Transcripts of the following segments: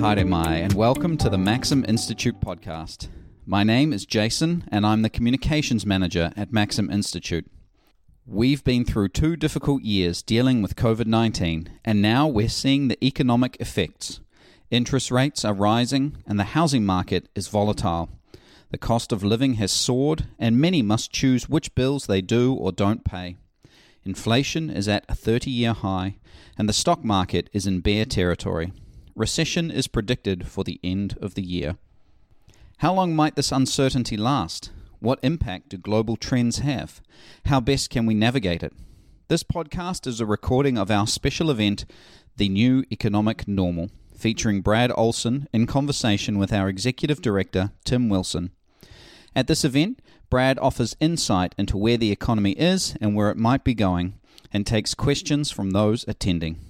haere mai, and welcome to the Maxim Institute podcast. My name is Jason, and I'm the Communications Manager at Maxim Institute. We've been through two difficult years dealing with COVID 19, and now we're seeing the economic effects. Interest rates are rising, and the housing market is volatile. The cost of living has soared, and many must choose which bills they do or don't pay. Inflation is at a 30 year high, and the stock market is in bear territory. Recession is predicted for the end of the year. How long might this uncertainty last? What impact do global trends have? How best can we navigate it? This podcast is a recording of our special event, The New Economic Normal, featuring Brad Olson in conversation with our Executive Director, Tim Wilson. At this event, Brad offers insight into where the economy is and where it might be going, and takes questions from those attending.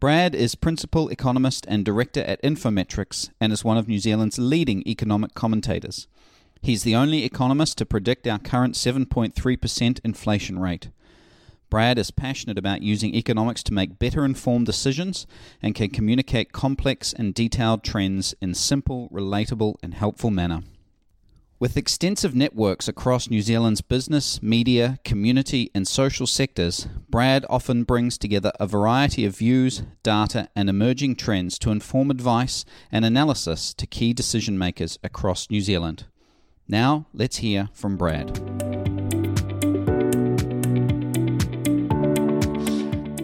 Brad is Principal Economist and Director at Infometrics and is one of New Zealand's leading economic commentators. He's the only economist to predict our current 7.3% inflation rate. Brad is passionate about using economics to make better informed decisions and can communicate complex and detailed trends in simple, relatable, and helpful manner. With extensive networks across New Zealand's business, media, community, and social sectors, Brad often brings together a variety of views, data, and emerging trends to inform advice and analysis to key decision makers across New Zealand. Now, let's hear from Brad.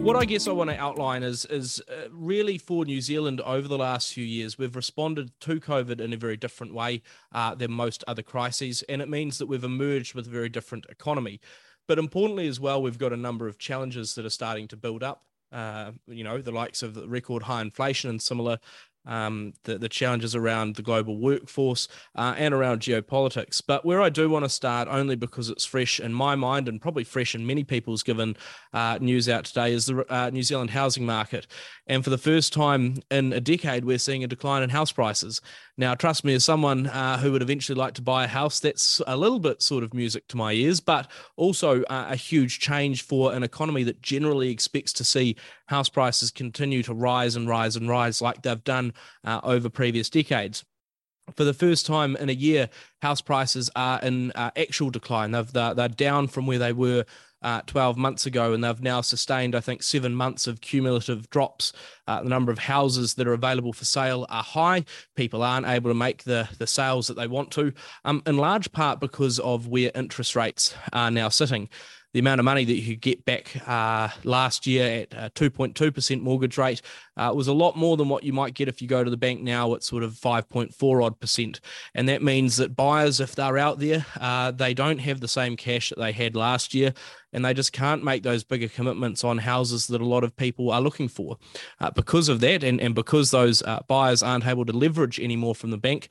What I guess I want to outline is is uh, really for New Zealand over the last few years, we've responded to COVID in a very different way uh, than most other crises, and it means that we've emerged with a very different economy. But importantly, as well, we've got a number of challenges that are starting to build up. Uh, you know, the likes of the record high inflation and similar um, the, the challenges around the global workforce uh, and around geopolitics. But where I do want to start, only because it's fresh in my mind and probably fresh in many people's given uh, news out today, is the uh, New Zealand housing market. And for the first time in a decade, we're seeing a decline in house prices. Now, trust me, as someone uh, who would eventually like to buy a house, that's a little bit sort of music to my ears, but also uh, a huge change for an economy that generally expects to see house prices continue to rise and rise and rise like they've done uh, over previous decades for the first time in a year, house prices are in uh, actual decline. They've, they're, they're, down from where they were uh, 12 months ago, and they've now sustained, I think, seven months of cumulative drops. Uh, the number of houses that are available for sale are high. People aren't able to make the, the sales that they want to, um, in large part because of where interest rates are now sitting the amount of money that you could get back uh, last year at a 2.2% mortgage rate uh, was a lot more than what you might get if you go to the bank now at sort of 5.4 odd percent. And that means that buyers, if they're out there, uh, they don't have the same cash that they had last year and they just can't make those bigger commitments on houses that a lot of people are looking for. Uh, because of that, and, and because those uh, buyers aren't able to leverage anymore from the bank,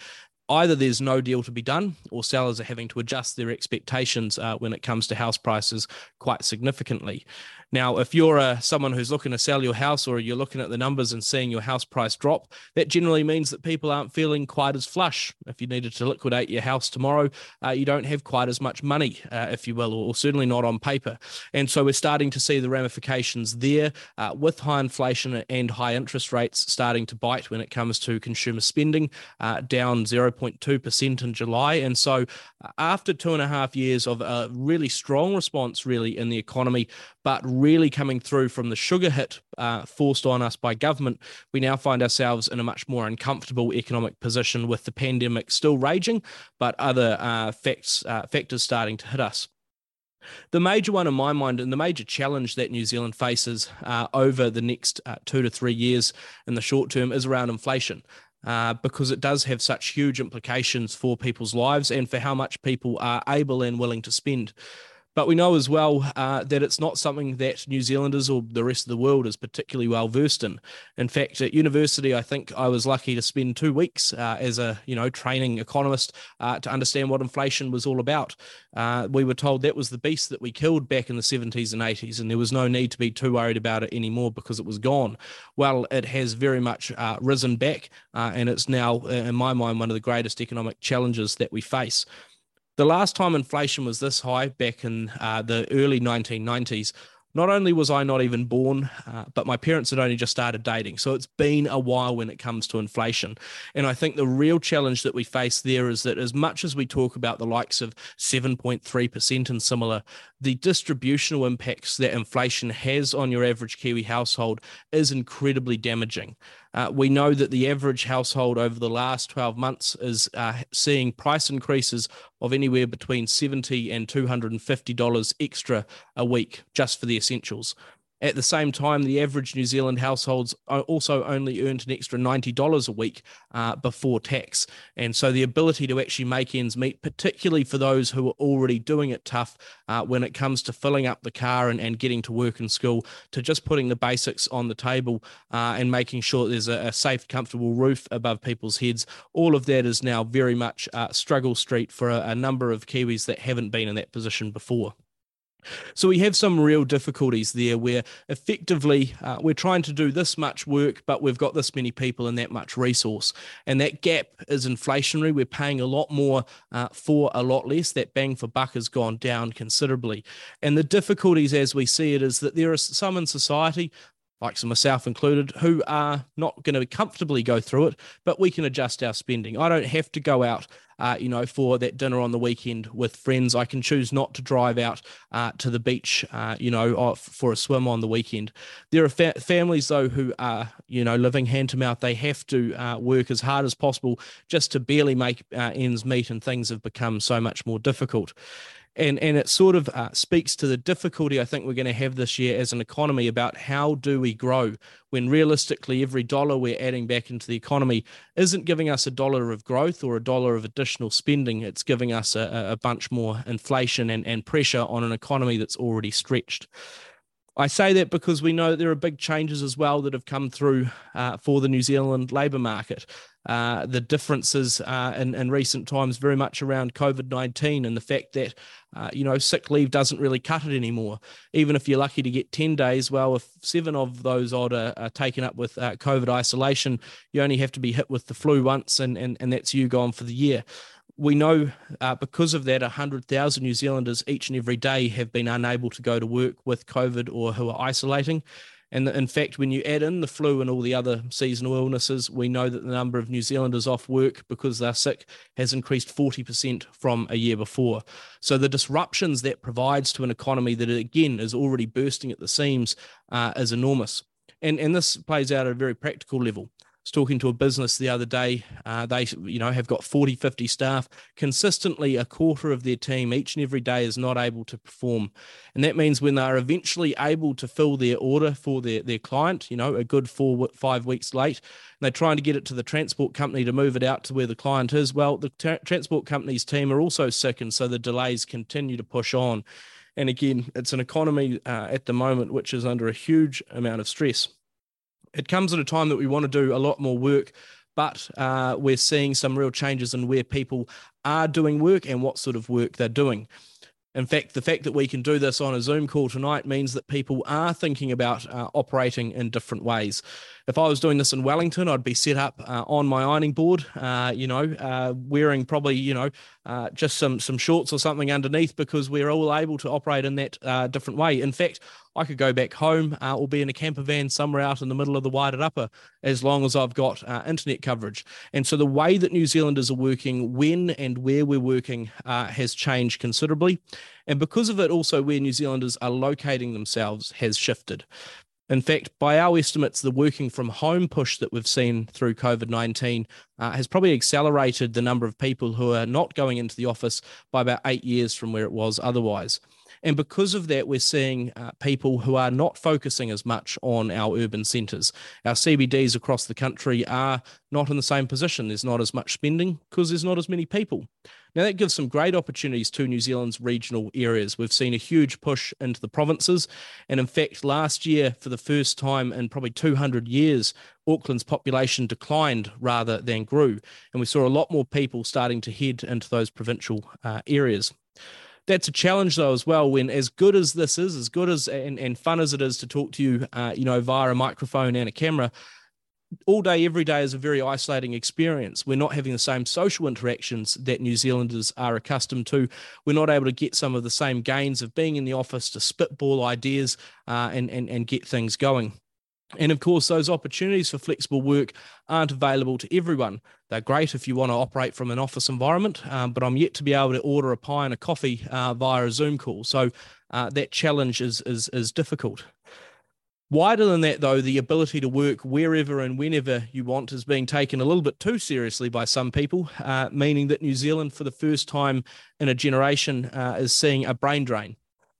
either there's no deal to be done or sellers are having to adjust their expectations uh, when it comes to house prices quite significantly. Now, if you're uh, someone who's looking to sell your house or you're looking at the numbers and seeing your house price drop, that generally means that people aren't feeling quite as flush. If you needed to liquidate your house tomorrow, uh, you don't have quite as much money, uh, if you will, or, certainly not on paper. And so we're starting to see the ramifications there uh, with high inflation and high interest rates starting to bite when it comes to consumer spending, uh, down 0.2% in July. And so uh, after two and a half years of a really strong response, really, in the economy, but really coming through from the sugar hit uh, forced on us by government, we now find ourselves in a much more uncomfortable economic position with the pandemic still raging, but other uh, facts, uh, factors starting to hit us. The major one in my mind, and the major challenge that New Zealand faces uh, over the next uh, two to three years in the short term, is around inflation. Uh, because it does have such huge implications for people's lives and for how much people are able and willing to spend. But we know as well uh, that it's not something that New Zealanders or the rest of the world is particularly well versed in. In fact, at university, I think I was lucky to spend two weeks uh, as a you know training economist uh, to understand what inflation was all about. Uh, we were told that was the beast that we killed back in the 70s and 80s, and there was no need to be too worried about it anymore because it was gone. Well, it has very much uh, risen back, uh, and it's now, in my mind, one of the greatest economic challenges that we face. The last time inflation was this high back in uh, the early 1990s not only was I not even born, uh, but my parents had only just started dating. So it's been a while when it comes to inflation. And I think the real challenge that we face there is that as much as we talk about the likes of 7.3% and similar, the distributional impacts that inflation has on your average Kiwi household is incredibly damaging. Uh, we know that the average household over the last 12 months is uh, seeing price increases of anywhere between 70 and $250 extra a week just for the essentials. At the same time, the average New Zealand households also only earned an extra $90 a week uh, before tax. And so the ability to actually make ends meet, particularly for those who are already doing it tough uh, when it comes to filling up the car and, and getting to work and school, to just putting the basics on the table uh, and making sure there's a, a, safe, comfortable roof above people's heads, all of that is now very much uh, struggle street for a, a number of Kiwis that haven't been in that position before. So we have some real difficulties there where effectively uh, we're trying to do this much work, but we've got this many people and that much resource. And that gap is inflationary. We're paying a lot more uh, for a lot less. That bang for buck has gone down considerably. And the difficulties as we see it is that there are some in society like myself included, who are not going to comfortably go through it, but we can adjust our spending. I don't have to go out, uh, you know, for that dinner on the weekend with friends. I can choose not to drive out uh, to the beach, uh, you know, for a swim on the weekend. There are fa- families though who are, you know, living hand to mouth. They have to uh, work as hard as possible just to barely make uh, ends meet, and things have become so much more difficult and and it sort of uh, speaks to the difficulty I think we're going to have this year as an economy about how do we grow when realistically every dollar we're adding back into the economy isn't giving us a dollar of growth or a dollar of additional spending it's giving us a, a bunch more inflation and, and pressure on an economy that's already stretched I say that because we know there are big changes as well that have come through uh, for the New Zealand labour market. Uh, the differences uh, in, in recent times very much around COVID 19 and the fact that, uh, you know, sick leave doesn't really cut it anymore. Even if you're lucky to get 10 days, well, if seven of those odd are, are taken up with uh, COVID isolation, you only have to be hit with the flu once and, and, and that's you gone for the year we know uh, because of that, 100,000 New Zealanders each and every day have been unable to go to work with COVID or who are isolating. And in fact, when you add in the flu and all the other seasonal illnesses, we know that the number of New Zealanders off work because they're sick has increased 40% from a year before. So the disruptions that provides to an economy that, again, is already bursting at the seams uh, is enormous. And, and this plays out at a very practical level was talking to a business the other day. Uh, they, you know, have got 40, 50 staff. Consistently, a quarter of their team each and every day is not able to perform. And that means when they're eventually able to fill their order for their, their client, you know, a good four, five weeks late, they're trying to get it to the transport company to move it out to where the client is. Well, the tra- transport company's team are also sick. And so the delays continue to push on. And again, it's an economy uh, at the moment which is under a huge amount of stress it comes at a time that we want to do a lot more work, but uh, we're seeing some real changes in where people are doing work and what sort of work they're doing. In fact, the fact that we can do this on a Zoom call tonight means that people are thinking about uh, operating in different ways. If I was doing this in Wellington, I'd be set up uh, on my ironing board, uh, you know, uh, wearing probably, you know, uh, just some some shorts or something underneath because we're all able to operate in that uh, different way. In fact, I could go back home uh, or be in a camper van somewhere out in the middle of the Wairarapa as long as I've got uh, internet coverage. And so the way that New Zealanders are working, when and where we're working, uh, has changed considerably. And because of it, also where New Zealanders are locating themselves has shifted. In fact, by our estimates, the working from home push that we've seen through COVID 19 uh, has probably accelerated the number of people who are not going into the office by about eight years from where it was otherwise. And because of that, we're seeing uh, people who are not focusing as much on our urban centres. Our CBDs across the country are not in the same position. There's not as much spending because there's not as many people. Now, that gives some great opportunities to New Zealand's regional areas. We've seen a huge push into the provinces. And in fact, last year, for the first time in probably 200 years, Auckland's population declined rather than grew. And we saw a lot more people starting to head into those provincial uh, areas that's a challenge though as well. When as good as this is, as good as and, and fun as it is to talk to you, uh, you know, via a microphone and a camera, all day, every day is a very isolating experience. We're not having the same social interactions that New Zealanders are accustomed to. We're not able to get some of the same gains of being in the office to spitball ideas uh, and, and, and get things going. And of course, those opportunities for flexible work aren't available to everyone. They're great if you want to operate from an office environment, um, but I'm yet to be able to order a pie and a coffee uh, via a Zoom call. So uh, that challenge is, is, is difficult. Wider than that, though, the ability to work wherever and whenever you want is being taken a little bit too seriously by some people, uh, meaning that New Zealand, for the first time in a generation, uh, is seeing a brain drain.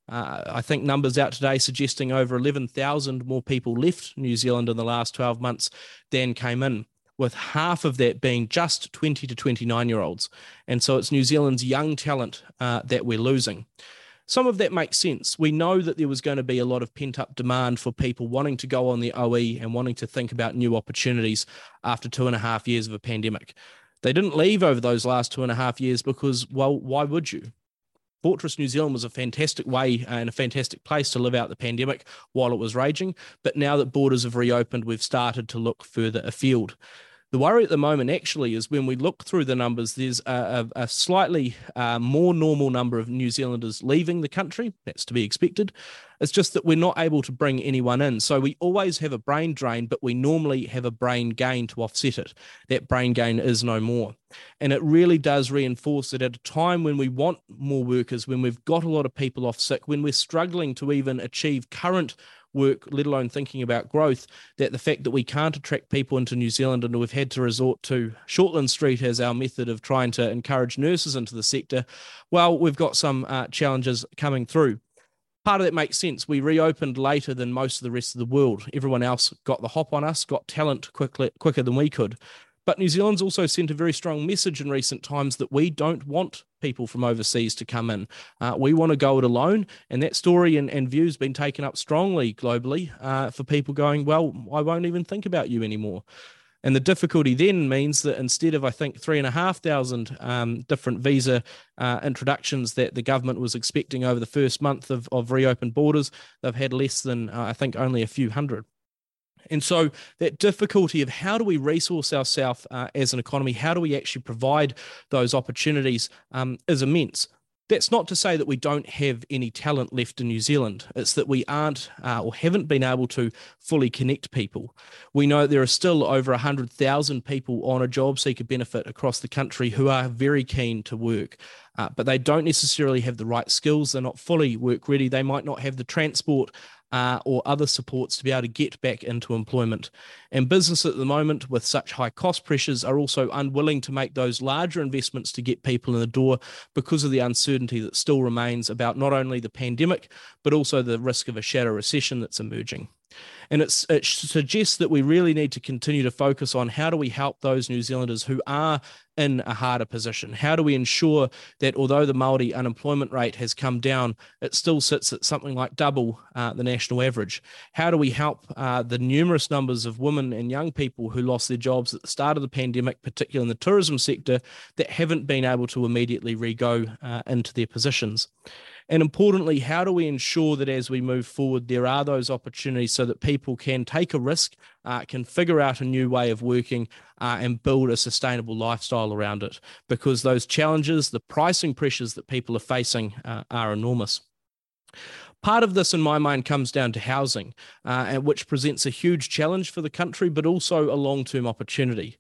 Uh, I think numbers out today suggesting over 11,000 more people left New Zealand in the last 12 months than came in, with half of that being just 20 to 29 year olds. And so it's New Zealand's young talent uh, that we're losing. Some of that makes sense. We know that there was going to be a lot of pent up demand for people wanting to go on the OE and wanting to think about new opportunities after two and a half years of a pandemic. They didn't leave over those last two and a half years because, well, why would you? Fortress New Zealand was a fantastic way and a fantastic place to live out the pandemic while it was raging. But now that borders have reopened, we've started to look further afield. The worry at the moment actually is when we look through the numbers, there's a, a, a slightly uh, more normal number of New Zealanders leaving the country. That's to be expected. It's just that we're not able to bring anyone in. So we always have a brain drain, but we normally have a brain gain to offset it. That brain gain is no more. And it really does reinforce that at a time when we want more workers, when we've got a lot of people off sick, when we're struggling to even achieve current work, let alone thinking about growth, that the fact that we can't attract people into New Zealand and we've had to resort to Shortland Street as our method of trying to encourage nurses into the sector, well, we've got some uh, challenges coming through. Part of that makes sense. We reopened later than most of the rest of the world. Everyone else got the hop on us, got talent quickly, quicker than we could. But New Zealand's also sent a very strong message in recent times that we don't want people from overseas to come in. Uh, we want to go it alone. And that story and, and view has been taken up strongly globally uh, for people going, well, I won't even think about you anymore. And the difficulty then means that instead of, I think, three and a half thousand um, different visa uh, introductions that the government was expecting over the first month of, of reopened borders, they've had less than, uh, I think, only a few hundred. And so that difficulty of how do we resource ourselves uh, as an economy, how do we actually provide those opportunities um, is immense. That's not to say that we don't have any talent left in New Zealand. It's that we aren't uh, or haven't been able to fully connect people. We know there are still over 100,000 people on a job seeker benefit across the country who are very keen to work, uh, but they don't necessarily have the right skills. They're not fully work ready. They might not have the transport uh, or other supports to be able to get back into employment. And business at the moment, with such high cost pressures, are also unwilling to make those larger investments to get people in the door because of the uncertainty that still remains about not only the pandemic, but also the risk of a shadow recession that's emerging. And it suggests that we really need to continue to focus on how do we help those New Zealanders who are in a harder position? How do we ensure that although the Maori unemployment rate has come down, it still sits at something like double uh, the national average? How do we help uh, the numerous numbers of women and young people who lost their jobs at the start of the pandemic, particularly in the tourism sector, that haven't been able to immediately re-go uh, into their positions? And importantly, how do we ensure that as we move forward, there are those opportunities so that people can take a risk, uh, can figure out a new way of working, uh, and build a sustainable lifestyle around it? Because those challenges, the pricing pressures that people are facing, uh, are enormous. Part of this, in my mind, comes down to housing, uh, which presents a huge challenge for the country, but also a long term opportunity.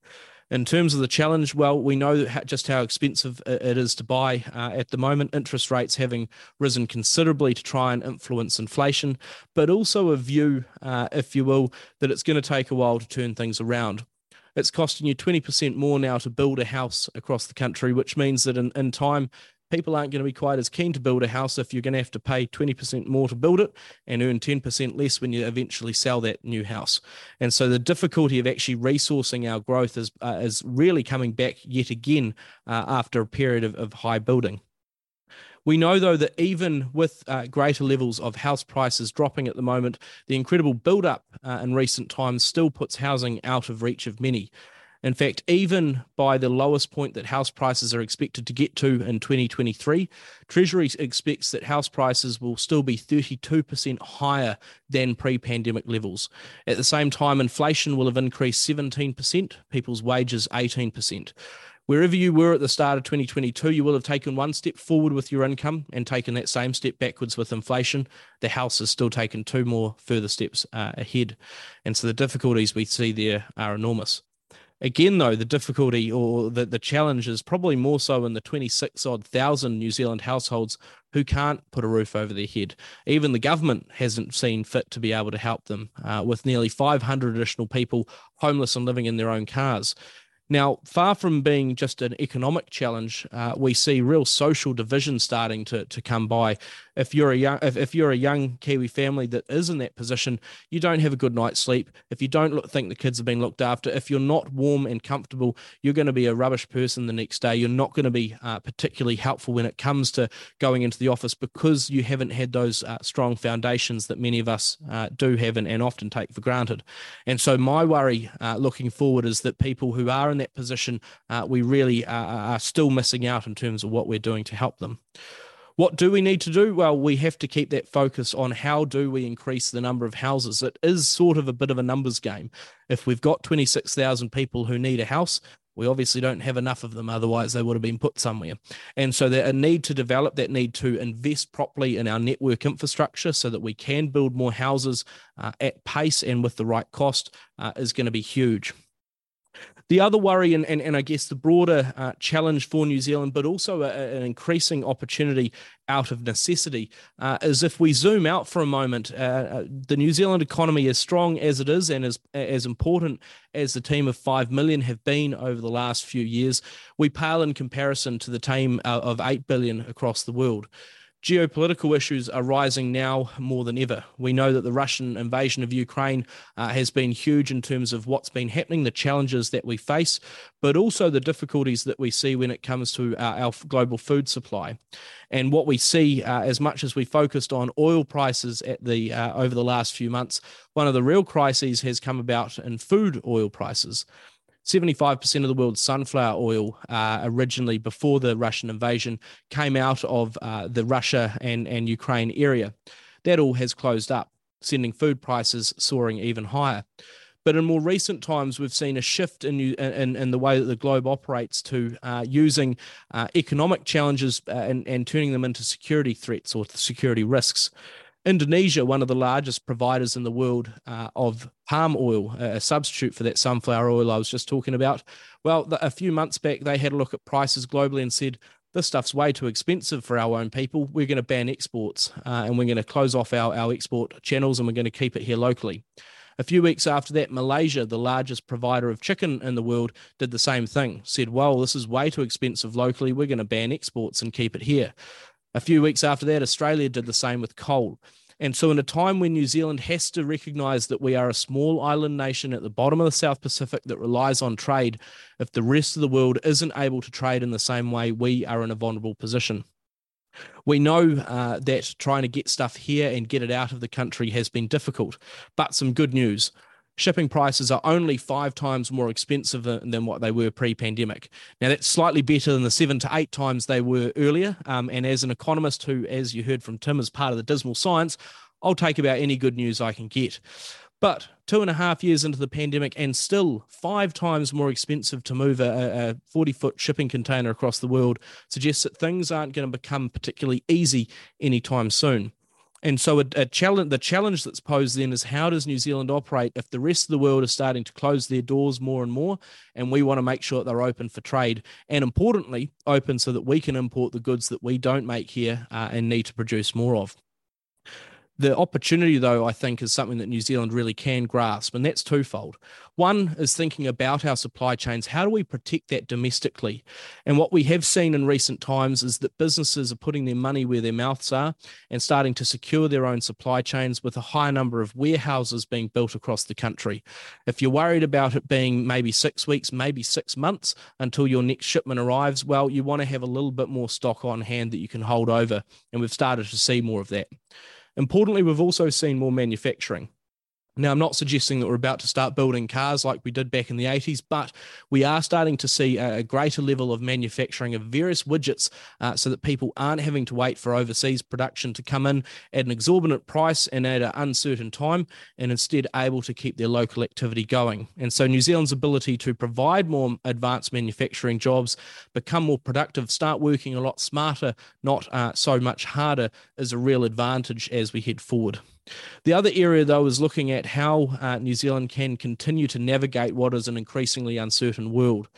In terms of the challenge, well, we know just how expensive it is to buy uh, at the moment, interest rates having risen considerably to try and influence inflation, but also a view, uh, if you will, that it's going to take a while to turn things around. It's costing you 20% more now to build a house across the country, which means that in, in time, people aren't going to be quite as keen to build a house if you're going to have to pay 20% more to build it and earn 10% less when you eventually sell that new house. And so the difficulty of actually resourcing our growth is, uh, is really coming back yet again uh, after a period of, of high building. We know, though, that even with uh, greater levels of house prices dropping at the moment, the incredible build up uh, in recent times still puts housing out of reach of many. In fact, even by the lowest point that house prices are expected to get to in 2023, Treasury expects that house prices will still be 32% higher than pre pandemic levels. At the same time, inflation will have increased 17%, people's wages 18%. Wherever you were at the start of 2022, you will have taken one step forward with your income and taken that same step backwards with inflation. The house has still taken two more further steps uh, ahead. And so the difficulties we see there are enormous. Again, though, the difficulty or the, the challenge is probably more so in the 26 odd thousand New Zealand households who can't put a roof over their head. Even the government hasn't seen fit to be able to help them, uh, with nearly 500 additional people homeless and living in their own cars. Now, far from being just an economic challenge, uh, we see real social division starting to, to come by. If you're a young if, if you're a young Kiwi family that is in that position, you don't have a good night's sleep. If you don't look, think the kids have been looked after, if you're not warm and comfortable, you're going to be a rubbish person the next day. You're not going to be uh, particularly helpful when it comes to going into the office because you haven't had those uh, strong foundations that many of us uh, do have and, and, often take for granted. And so, my worry uh, looking forward is that people who are in that position, uh, we really are, are still missing out in terms of what we're doing to help them. What do we need to do? Well, we have to keep that focus on how do we increase the number of houses. It is sort of a bit of a numbers game. If we've got 26,000 people who need a house, we obviously don't have enough of them, otherwise they would have been put somewhere. And so that a need to develop that need to invest properly in our network infrastructure so that we can build more houses uh, at pace and with the right cost uh, is going to be huge. The other worry, and, and, and I guess the broader uh, challenge for New Zealand, but also a, an increasing opportunity out of necessity, uh, is if we zoom out for a moment, uh, uh the New Zealand economy, as strong as it is and as, as important as the team of 5 million have been over the last few years, we pale in comparison to the team uh, of 8 billion across the world geopolitical issues are rising now more than ever. We know that the Russian invasion of Ukraine uh, has been huge in terms of what's been happening, the challenges that we face, but also the difficulties that we see when it comes to our, our global food supply. And what we see, uh, as much as we focused on oil prices at the uh, over the last few months, one of the real crises has come about in food oil prices. 75% of the world's sunflower oil, uh, originally before the Russian invasion, came out of uh, the Russia and, and Ukraine area. That all has closed up, sending food prices soaring even higher. But in more recent times, we've seen a shift in, in, in the way that the globe operates to uh, using uh, economic challenges uh, and, and turning them into security threats or security risks. Indonesia, one of the largest providers in the world uh, of palm oil, a substitute for that sunflower oil I was just talking about. Well, a few months back, they had a look at prices globally and said, this stuff's way too expensive for our own people. We're going to ban exports uh, and we're going to close off our, our export channels and we're going to keep it here locally. A few weeks after that, Malaysia, the largest provider of chicken in the world, did the same thing. Said, well, this is way too expensive locally. We're going to ban exports and keep it here. A few weeks after that, Australia did the same with coal. And so, in a time when New Zealand has to recognize that we are a small island nation at the bottom of the South Pacific that relies on trade, if the rest of the world isn't able to trade in the same way, we are in a vulnerable position. We know uh, that trying to get stuff here and get it out of the country has been difficult, but some good news shipping prices are only five times more expensive than, than what they were pre-pandemic. Now that's slightly better than the seven to eight times they were earlier. Um, and as an economist who, as you heard from Tim, is part of the dismal science, I'll take about any good news I can get. But two and a half years into the pandemic, and still five times more expensive to move a, a 40 foot shipping container across the world suggests that things aren't going to become particularly easy anytime soon. And so, a, a, challenge, the challenge that's posed then is how does New Zealand operate if the rest of the world is starting to close their doors more and more, and we want to make sure that they're open for trade, and importantly, open so that we can import the goods that we don't make here uh, and need to produce more of. The opportunity, though, I think is something that New Zealand really can grasp, and that's twofold. One is thinking about our supply chains. How do we protect that domestically? And what we have seen in recent times is that businesses are putting their money where their mouths are and starting to secure their own supply chains with a high number of warehouses being built across the country. If you're worried about it being maybe six weeks, maybe six months until your next shipment arrives, well, you want to have a little bit more stock on hand that you can hold over. And we've started to see more of that. Importantly, we've also seen more manufacturing. Now, I'm not suggesting that we're about to start building cars like we did back in the 80s, but we are starting to see a greater level of manufacturing of various widgets uh, so that people aren't having to wait for overseas production to come in at an exorbitant price and at an uncertain time, and instead able to keep their local activity going. And so, New Zealand's ability to provide more advanced manufacturing jobs, become more productive, start working a lot smarter, not uh, so much harder, is a real advantage as we head forward. The other area, though, is looking at how uh, New Zealand can continue to navigate what is an increasingly uncertain world.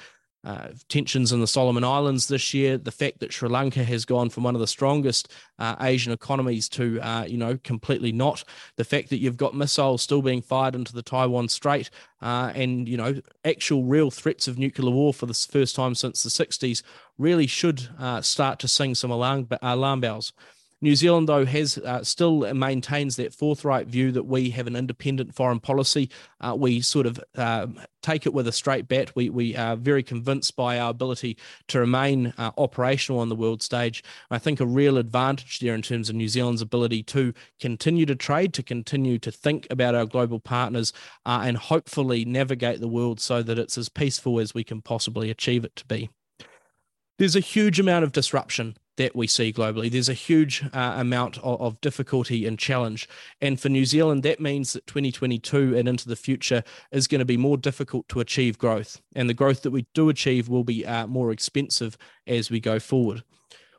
Uh, tensions in the Solomon Islands this year, the fact that Sri Lanka has gone from one of the strongest uh, Asian economies to, uh, you know, completely not, the fact that you've got missiles still being fired into the Taiwan Strait, uh, and, you know, actual real threats of nuclear war for the first time since the 60s really should uh, start to sing some alarm, alarm bells. New Zealand, though, has uh, still maintains that forthright view that we have an independent foreign policy. Uh, we sort of uh, take it with a straight bat. We, we are very convinced by our ability to remain uh, operational on the world stage. I think a real advantage there in terms of New Zealand's ability to continue to trade, to continue to think about our global partners, uh, and hopefully navigate the world so that it's as peaceful as we can possibly achieve it to be. There's a huge amount of disruption that we see globally. There's a huge uh, amount of, of, difficulty and challenge. And for New Zealand, that means that 2022 and into the future is going to be more difficult to achieve growth. And the growth that we do achieve will be uh, more expensive as we go forward.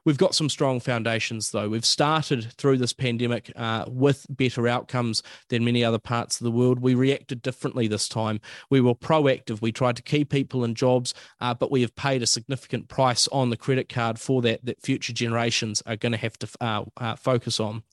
We've got some strong foundations, though. We've started through this pandemic uh, with better outcomes than many other parts of the world. We reacted differently this time. We were proactive. We tried to keep people in jobs, uh, but we have paid a significant price on the credit card for that that future generations are going to have to uh, uh, focus on.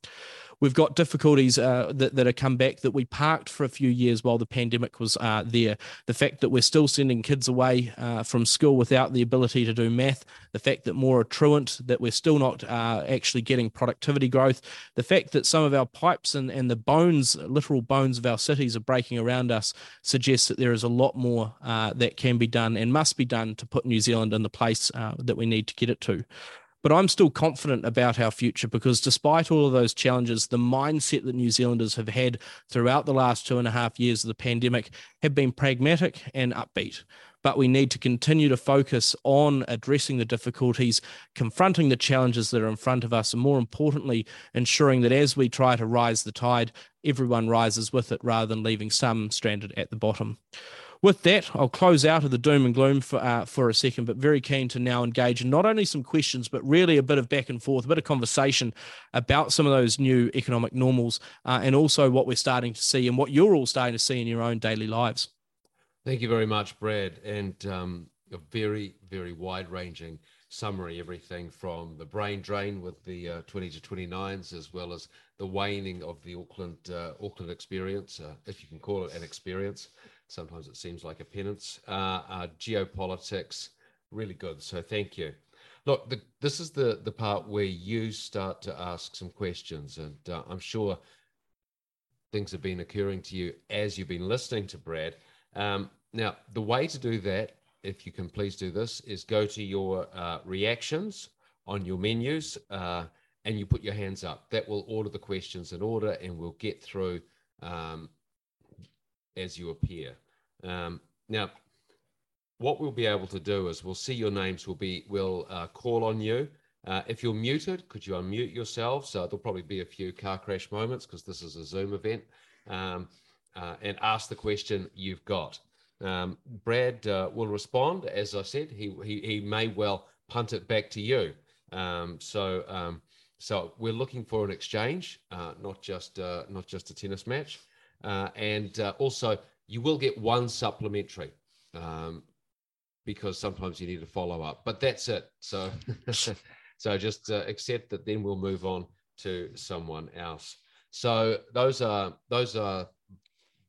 We've got difficulties uh, that, that have come back that we parked for a few years while the pandemic was uh, there. The fact that we're still sending kids away uh, from school without the ability to do math, the fact that more are truant, that we're still not uh, actually getting productivity growth, the fact that some of our pipes and, and the bones, literal bones of our cities are breaking around us suggests that there is a lot more uh, that can be done and must be done to put New Zealand in the place uh, that we need to get it to. But I'm still confident about our future because despite all of those challenges, the mindset that New Zealanders have had throughout the last two and a half years of the pandemic have been pragmatic and upbeat. But we need to continue to focus on addressing the difficulties, confronting the challenges that are in front of us, and more importantly, ensuring that as we try to rise the tide, everyone rises with it rather than leaving some stranded at the bottom with that, I'll close out of the doom and gloom for uh, for a second, but very keen to now engage in not only some questions, but really a bit of back and forth, a bit of conversation about some of those new economic normals, uh, and also what we're starting to see and what you're all starting to see in your own daily lives. Thank you very much, Brad, and um, a very very wide ranging summary. Everything from the brain drain with the uh, 20 to 29s, as well as the waning of the Auckland uh, Auckland experience, uh, if you can call it an experience. Sometimes it seems like a penance. Uh, uh, geopolitics, really good. So thank you. Look, the, this is the the part where you start to ask some questions, and uh, I'm sure things have been occurring to you as you've been listening to Brad. Um, now, the way to do that, if you can please do this, is go to your uh, reactions on your menus uh, and you put your hands up. That will order the questions in order, and we'll get through um, as you appear. Um, now, what we'll be able to do is we'll see your names. We'll be we'll uh, call on you. Uh, if you're muted, could you unmute yourself? So there'll probably be a few car crash moments because this is a Zoom event. Um, uh, and ask the question you've got. Um, Brad uh, will respond. As I said, he, he, he may well punt it back to you. Um, so um, so we're looking for an exchange, uh, not just not just a tennis match. Uh, and uh, also, you will get one supplementary um, because sometimes you need to follow up. But that's it. So, so just uh, accept that. Then we'll move on to someone else. So those are those are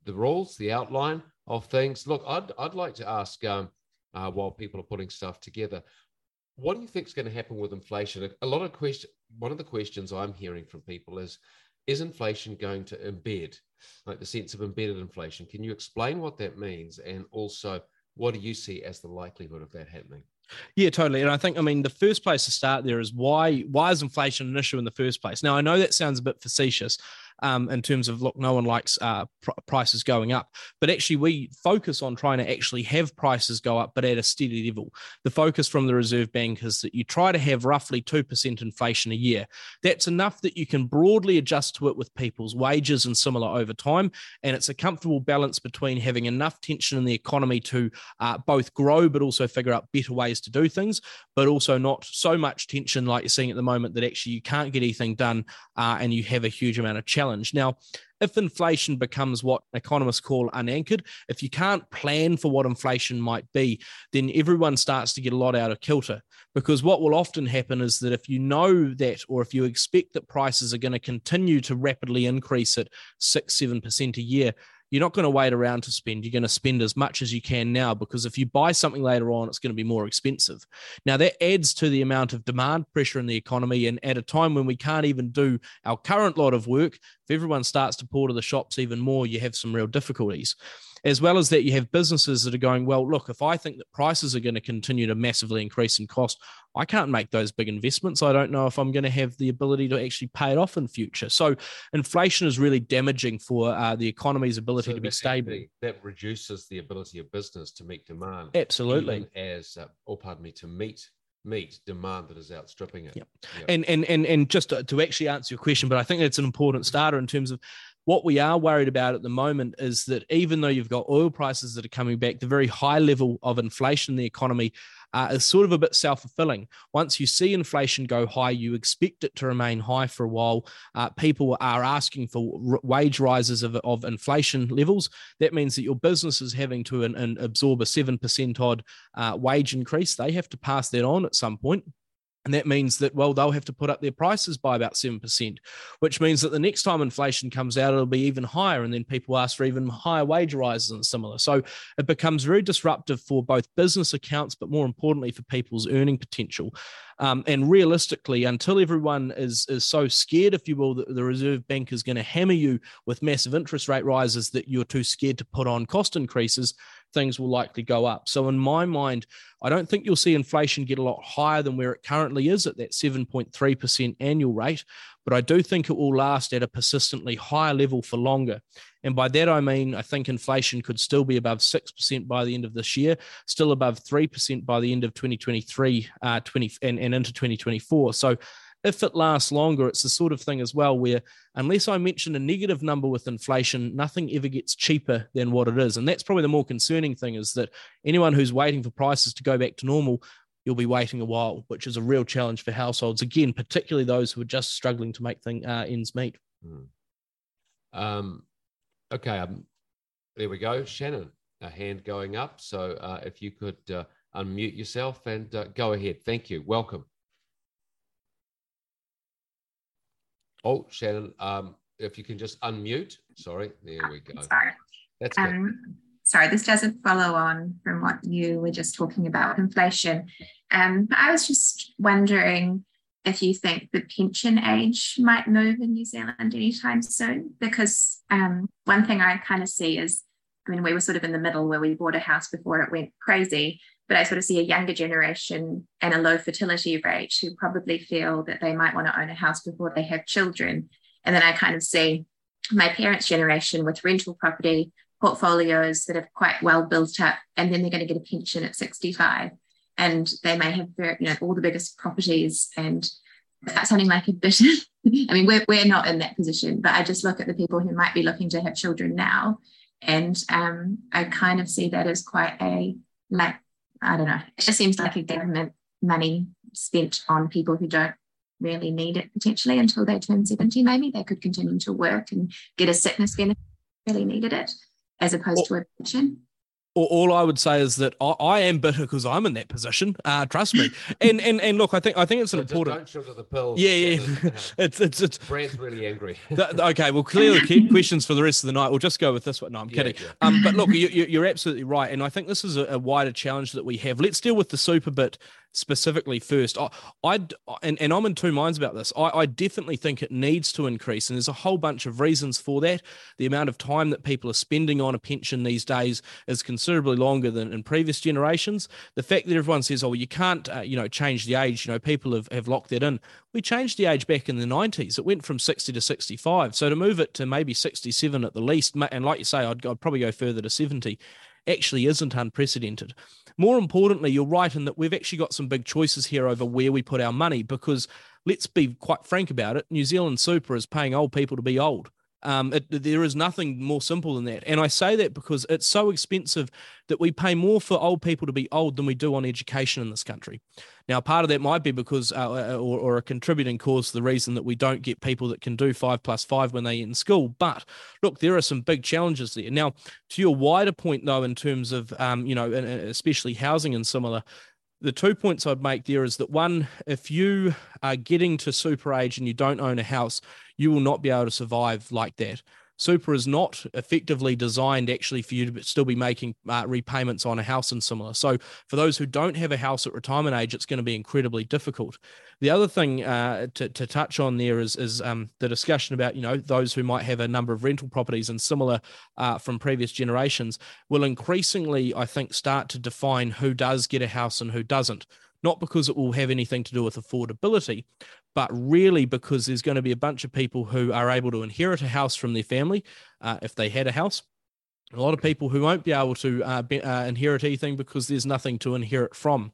the rules, the outline of things. Look, I'd I'd like to ask um, uh, while people are putting stuff together. What do you think is going to happen with inflation? A lot of question. One of the questions I'm hearing from people is, is inflation going to embed, like the sense of embedded inflation? Can you explain what that means? And also, what do you see as the likelihood of that happening? Yeah, totally. And I think, I mean, the first place to start there is why why is inflation an issue in the first place? Now, I know that sounds a bit facetious, um, in terms of look, no one likes uh, pr- prices going up, but actually we focus on trying to actually have prices go up, but at a steady level. The focus from the Reserve Bank is that you try to have roughly two percent inflation a year. That's enough that you can broadly adjust to it with people's wages and similar over time, and it's a comfortable balance between having enough tension in the economy to uh, both grow but also figure out better ways to do things, but also not so much tension like you're seeing at the moment that actually you can't get anything done uh, and you have a huge amount of challenge. Now, if inflation becomes what economists call unanchored, if you can't plan for what inflation might be, then everyone starts to get a lot out of kilter. Because what will often happen is that if you know that, or if you expect that prices are going to continue to rapidly increase at six, 7% a year, you're not going to wait around to spend. You're going to spend as much as you can now because if you buy something later on, it's going to be more expensive. Now, that adds to the amount of demand pressure in the economy. And at a time when we can't even do our current lot of work, if everyone starts to pour to the shops even more, you have some real difficulties. As well as that, you have businesses that are going, well, look, if I think that prices are going to continue to massively increase in cost, I can't make those big investments. I don't know if I'm going to have the ability to actually pay it off in future. So inflation is really damaging for uh, the economy's ability so to be stable. That reduces the ability of business to meet demand. Absolutely. As, uh, oh, pardon me, to meet meet demand that is outstripping it. Yep. Yep. And and and and just to, to, actually answer your question, but I think that's an important starter in terms of what we are worried about at the moment is that even though you've got oil prices that are coming back, the very high level of inflation in the economy uh, is sort of a bit self fulfilling. Once you see inflation go high, you expect it to remain high for a while. Uh, people are asking for r- wage rises of, of inflation levels. That means that your business is having to an, an absorb a 7% odd uh, wage increase. They have to pass that on at some point. And that means that, well, they'll have to put up their prices by about 7%, which means that the next time inflation comes out, it'll be even higher. And then people ask for even higher wage rises and similar. So it becomes very disruptive for both business accounts, but more importantly, for people's earning potential. Um, and realistically, until everyone is, is so scared, if you will, that the Reserve Bank is going to hammer you with massive interest rate rises that you're too scared to put on cost increases, things will likely go up. So, in my mind, I don't think you'll see inflation get a lot higher than where it currently is at that 7.3% annual rate, but I do think it will last at a persistently higher level for longer. And by that, I mean, I think inflation could still be above 6% by the end of this year, still above 3% by the end of 2023 uh, 20, and, and into 2024. So, if it lasts longer, it's the sort of thing as well where, unless I mention a negative number with inflation, nothing ever gets cheaper than what it is. And that's probably the more concerning thing is that anyone who's waiting for prices to go back to normal, you'll be waiting a while, which is a real challenge for households. Again, particularly those who are just struggling to make thing, uh, ends meet. Hmm. Um, okay, um, there we go. Shannon, a hand going up. So uh, if you could uh, unmute yourself and uh, go ahead. Thank you. Welcome. Oh, Shannon, um, if you can just unmute. Sorry, there we go. Sorry. That's good. Um, sorry, this doesn't follow on from what you were just talking about inflation. Um, I was just wondering if you think the pension age might move in New Zealand anytime soon, because um, one thing I kind of see is, I mean, we were sort of in the middle where we bought a house before it went crazy, but I sort of see a younger generation and a low fertility rate who probably feel that they might want to own a house before they have children. And then I kind of see my parents' generation with rental property portfolios that are quite well built up, and then they're going to get a pension at 65. And they may have very, you know, all the biggest properties and that's something like a bit. I mean, we're, we're not in that position, but I just look at the people who might be looking to have children now. And um, I kind of see that as quite a like I don't know. It just seems like a government money spent on people who don't really need it potentially until they turn 70. Maybe they could continue to work and get a sickness benefit really needed it as opposed well, to a pension all I would say is that I, I am bitter because I'm in that position. Uh, trust me. And and and look, I think I think it's an so important. Don't sugar the pills. Yeah, yeah. it's it's it's. Brad's really angry. okay, well, clearly keep questions for the rest of the night. We'll just go with this one. No, I'm kidding. Yeah. Um, but look, you, you're absolutely right, and I think this is a, a wider challenge that we have. Let's deal with the super bit specifically first. I, I and, and I'm in two minds about this. I, I definitely think it needs to increase, and there's a whole bunch of reasons for that. The amount of time that people are spending on a pension these days is considerably longer than in previous generations. The fact that everyone says, "Oh, well, you can't," uh, you know, change the age. You know, people have, have locked that in. We changed the age back in the 90s. It went from 60 to 65. So to move it to maybe 67 at the least, and like you say, I'd, I'd probably go further to 70 actually isn't unprecedented. More importantly, you're right in that we've actually got some big choices here over where we put our money because let's be quite frank about it New Zealand Super is paying old people to be old. Um, it, there is nothing more simple than that. And I say that because it's so expensive that we pay more for old people to be old than we do on education in this country. Now, part of that might be because, uh, uh or, or, a contributing cause the reason that we don't get people that can do five plus five when they in school. But look, there are some big challenges there. Now, to your wider point, though, in terms of, um, you know, especially housing and similar, the two points I'd make there is that one, if you are getting to super age and you don't own a house, you will not be able to survive like that. Super is not effectively designed actually for you to still be making uh, repayments on a house and similar. So for those who don't have a house at retirement age, it's going to be incredibly difficult. The other thing uh, to, to touch on there is, is um, the discussion about you know those who might have a number of rental properties and similar uh, from previous generations will increasingly, I think, start to define who does get a house and who doesn't not because it will have anything to do with affordability, but really because there's going to be a bunch of people who are able to inherit a house from their family uh, if they had a house. A lot of people who won't be able to uh, be, uh, inherit anything because there's nothing to inherit from.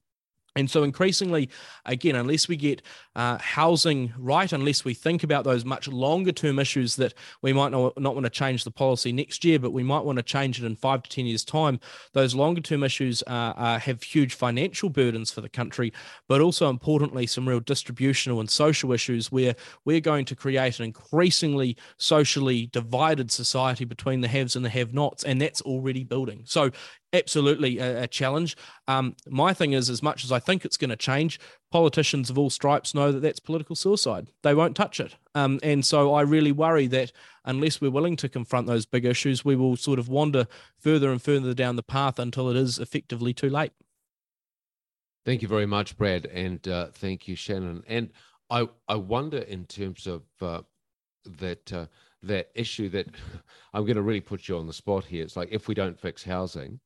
And so, increasingly, again, unless we get uh, housing right, unless we think about those much longer term issues that we might not, not want to change the policy next year, but we might want to change it in five to 10 years' time, those longer term issues uh, uh, have huge financial burdens for the country, but also importantly, some real distributional and social issues where we're going to create an increasingly socially divided society between the haves and the have nots. And that's already building. So, absolutely a, a challenge. Um, my thing is, as much as I think it's going to change, politicians of all stripes know that that's political suicide. They won't touch it. Um, and so I really worry that unless we're willing to confront those big issues, we will sort of wander further and further down the path until it is effectively too late. Thank you very much, Brad, and uh, thank you, Shannon. And I I wonder in terms of uh, that uh, that issue that I'm going to really put you on the spot here. It's like if we don't fix housing,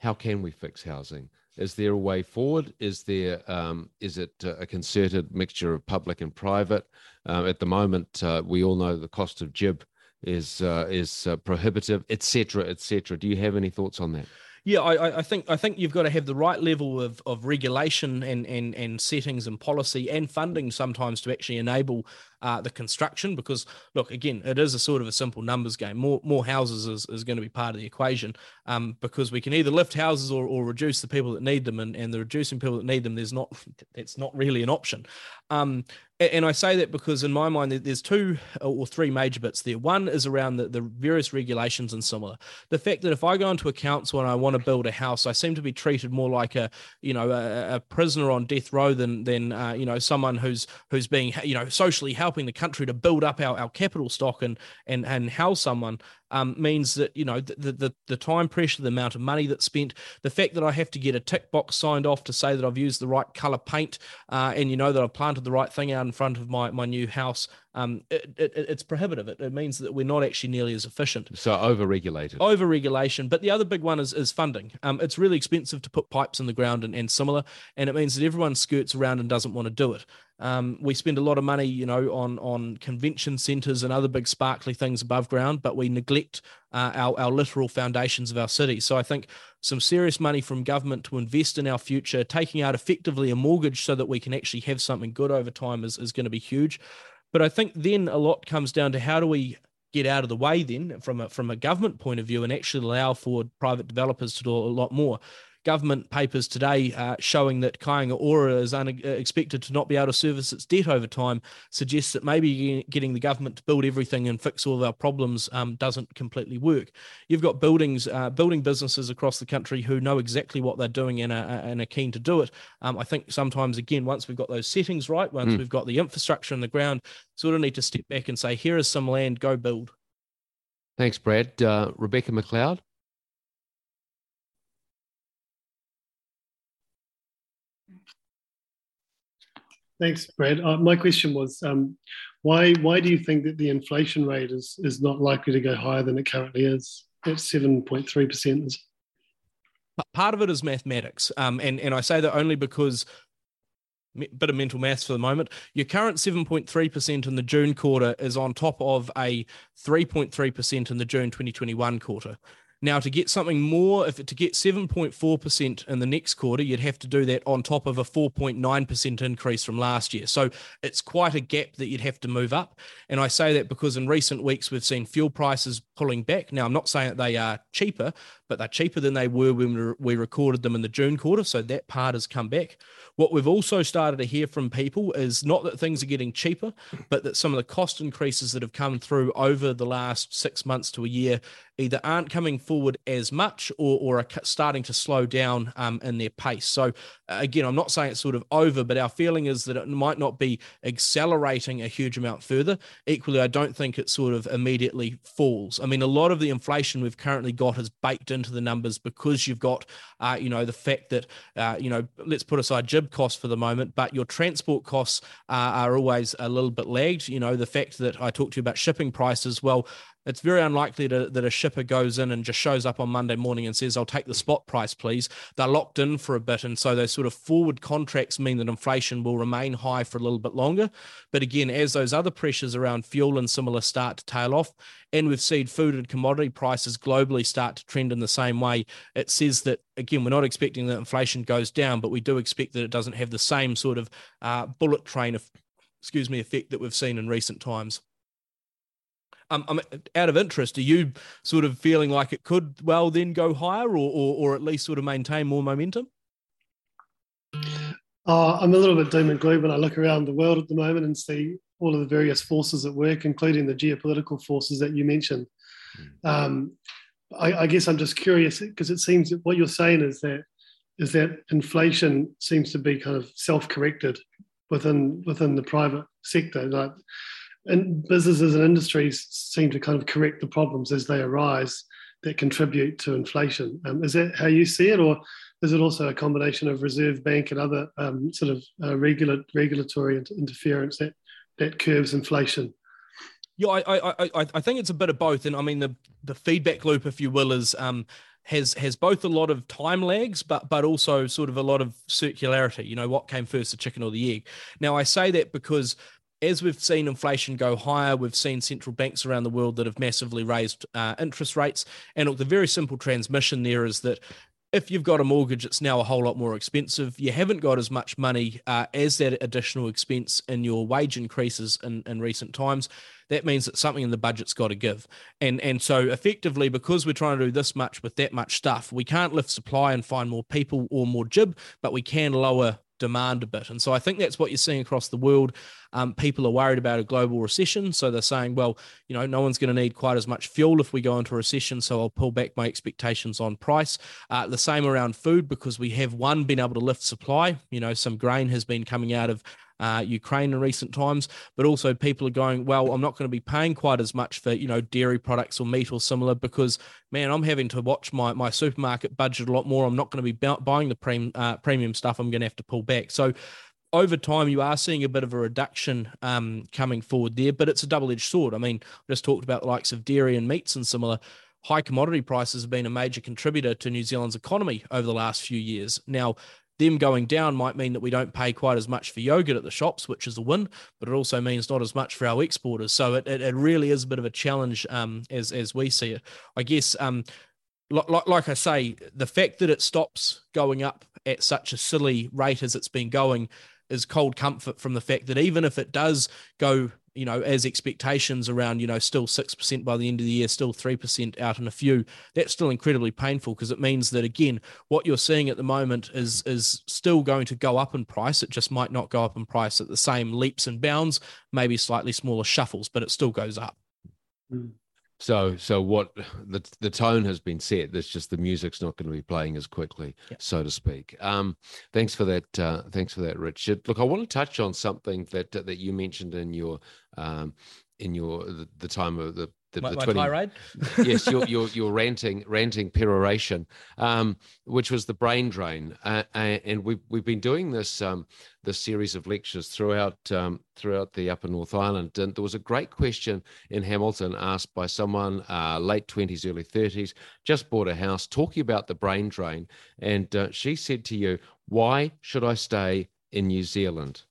how can we fix housing? Is there a way forward? Is there um, is it a concerted mixture of public and private? Uh, at the moment, uh, we all know the cost of GIB is uh, is uh, prohibitive, etc., etc. Do you have any thoughts on that? Yeah, I, I, think I think you've got to have the right level of, of regulation and, and and settings and policy and funding sometimes to actually enable uh, the construction because look again it is a sort of a simple numbers game more more houses is, is going to be part of the equation um, because we can either lift houses or, or reduce the people that need them and, and the reducing people that need them there's not it's not really an option um, and I say that because in my mind there's two or three major bits there. One is around the, the various regulations and similar. The fact that if I go into a council and I want to build a house, I seem to be treated more like a you know a, a prisoner on death row than than uh, you know someone who's who's being you know socially helped helping the country to build up our, our capital stock and and and house someone um, means that you know the, the the time pressure, the amount of money that's spent, the fact that I have to get a tick box signed off to say that I've used the right color paint, uh, and you know that I've planted the right thing out in front of my my new house, um, it, it, it's prohibitive. It, it, means that we're not actually nearly as efficient. So over-regulated. Over-regulation. But the other big one is, is funding. Um, it's really expensive to put pipes in the ground and, and similar, and it means that everyone skirts around and doesn't want to do it. Um, we spend a lot of money, you know, on on convention centres and other big sparkly things above ground, but we neglect uh, our our literal foundations of our city. So I think some serious money from government to invest in our future, taking out effectively a mortgage so that we can actually have something good over time is is going to be huge. But I think then a lot comes down to how do we get out of the way then from a from a government point of view and actually allow for private developers to do a lot more government papers today uh, showing that Kāinga Ora is un- uh, expected to not be able to service its debt over time suggests that maybe getting the government to build everything and fix all of our problems um, doesn't completely work. You've got buildings, uh, building businesses across the country who know exactly what they're doing and are, and are keen to do it. Um, I think sometimes, again, once we've got those settings right, once mm. we've got the infrastructure in the ground, sort of need to step back and say, here is some land, go build. Thanks, Brad. Uh, Rebecca McLeod. Thanks, Brad. Uh, my question was, um, why why do you think that the inflation rate is is not likely to go higher than it currently is at seven point three percent? Part of it is mathematics, um, and and I say that only because bit of mental maths for the moment. Your current 7.3% in the June quarter is on top of a 3.3% in the June 2021 quarter. Now, to get something more, if to get 7.4% in the next quarter, you'd have to do that on top of a 4.9% increase from last year. So it's quite a gap that you'd have to move up. And I say that because in recent weeks, we've seen fuel prices pulling back. Now, I'm not saying that they are cheaper, but they're cheaper than they were when we recorded them in the June quarter. So that part has come back. What we've also started to hear from people is not that things are getting cheaper, but that some of the cost increases that have come through over the last six months to a year either aren't coming forward as much or, or are starting to slow down um, in their pace. So, again, I'm not saying it's sort of over, but our feeling is that it might not be accelerating a huge amount further. Equally, I don't think it sort of immediately falls. I mean, a lot of the inflation we've currently got is baked into the numbers because you've got, uh, you know, the fact that, uh, you know, let's put aside GIB costs for the moment, but your transport costs uh, are always a little bit lagged. You know, the fact that I talked to you about shipping prices, well, it's very unlikely to, that a shipper goes in and just shows up on Monday morning and says, I'll take the spot price, please. They're locked in for a bit. And so those sort of forward contracts mean that inflation will remain high for a little bit longer. But again, as those other pressures around fuel and similar start to tail off, and we've seen food and commodity prices globally start to trend in the same way, it says that, again, we're not expecting that inflation goes down, but we do expect that it doesn't have the same sort of uh, bullet train of, excuse me, effect that we've seen in recent times. Um, I'm out of interest. Are you sort of feeling like it could well then go higher, or or, or at least sort of maintain more momentum? Uh, I'm a little bit doom and gloom when I look around the world at the moment and see all of the various forces at work, including the geopolitical forces that you mentioned. Hmm. Um, I, I, guess I'm just curious because it seems that what you're saying is that is that inflation seems to be kind of self-corrected within within the private sector. Like and businesses and industries seem to kind of correct the problems as they arise that contribute to inflation. Um, is that how you see it, or is it also a combination of Reserve Bank and other um, sort of uh, regular, regulatory interference that that curbs inflation? Yeah, I, I, I, I think it's a bit of both, and I mean the the feedback loop, if you will, is um, has has both a lot of time lags, but but also sort of a lot of circularity. You know, what came first, the chicken or the egg? Now, I say that because as we've seen inflation go higher, we've seen central banks around the world that have massively raised uh, interest rates. And look, the very simple transmission there is that if you've got a mortgage, it's now a whole lot more expensive. You haven't got as much money uh, as that additional expense in your wage increases in, in recent times. That means that something in the budget's got to give. And and so effectively, because we're trying to do this much with that much stuff, we can't lift supply and find more people or more GIB, but we can lower demand a bit. And so I think that's what you're seeing across the world. Um, people are worried about a global recession. So they're saying, well, you know, no one's going to need quite as much fuel if we go into a recession. So I'll pull back my expectations on price. Uh, the same around food because we have one been able to lift supply. You know, some grain has been coming out of uh, Ukraine in recent times, but also people are going, well, I'm not going to be paying quite as much for, you know, dairy products or meat or similar because, man, I'm having to watch my, my supermarket budget a lot more. I'm not going to be buying the pre- uh, premium stuff. I'm going to have to pull back. So, over time, you are seeing a bit of a reduction um, coming forward there, but it's a double edged sword. I mean, I just talked about the likes of dairy and meats and similar. High commodity prices have been a major contributor to New Zealand's economy over the last few years. Now, them going down might mean that we don't pay quite as much for yogurt at the shops, which is a win, but it also means not as much for our exporters. So it, it, it really is a bit of a challenge um, as, as we see it. I guess, um, like, like I say, the fact that it stops going up at such a silly rate as it's been going is cold comfort from the fact that even if it does go you know, as expectations around, you know, still 6% by the end of the year, still 3% out in a few, that's still incredibly painful because it means that, again, what you're seeing at the moment is, is still going to go up in price. It just might not go up in price at the same leaps and bounds, maybe slightly smaller shuffles, but it still goes up. Mm. So, so what the the tone has been set. There's just the music's not going to be playing as quickly, yeah. so to speak. Um, thanks for that. Uh, thanks for that, Richard. Look, I want to touch on something that that you mentioned in your um, in your the, the time of the the, my, the my 20 tirade. yes, your your your ranting ranting peroration, um, which was the brain drain, uh, and we've we've been doing this um, this series of lectures throughout um, throughout the Upper North Island. And there was a great question in Hamilton asked by someone uh, late twenties, early thirties, just bought a house, talking about the brain drain, and uh, she said to you, "Why should I stay in New Zealand?"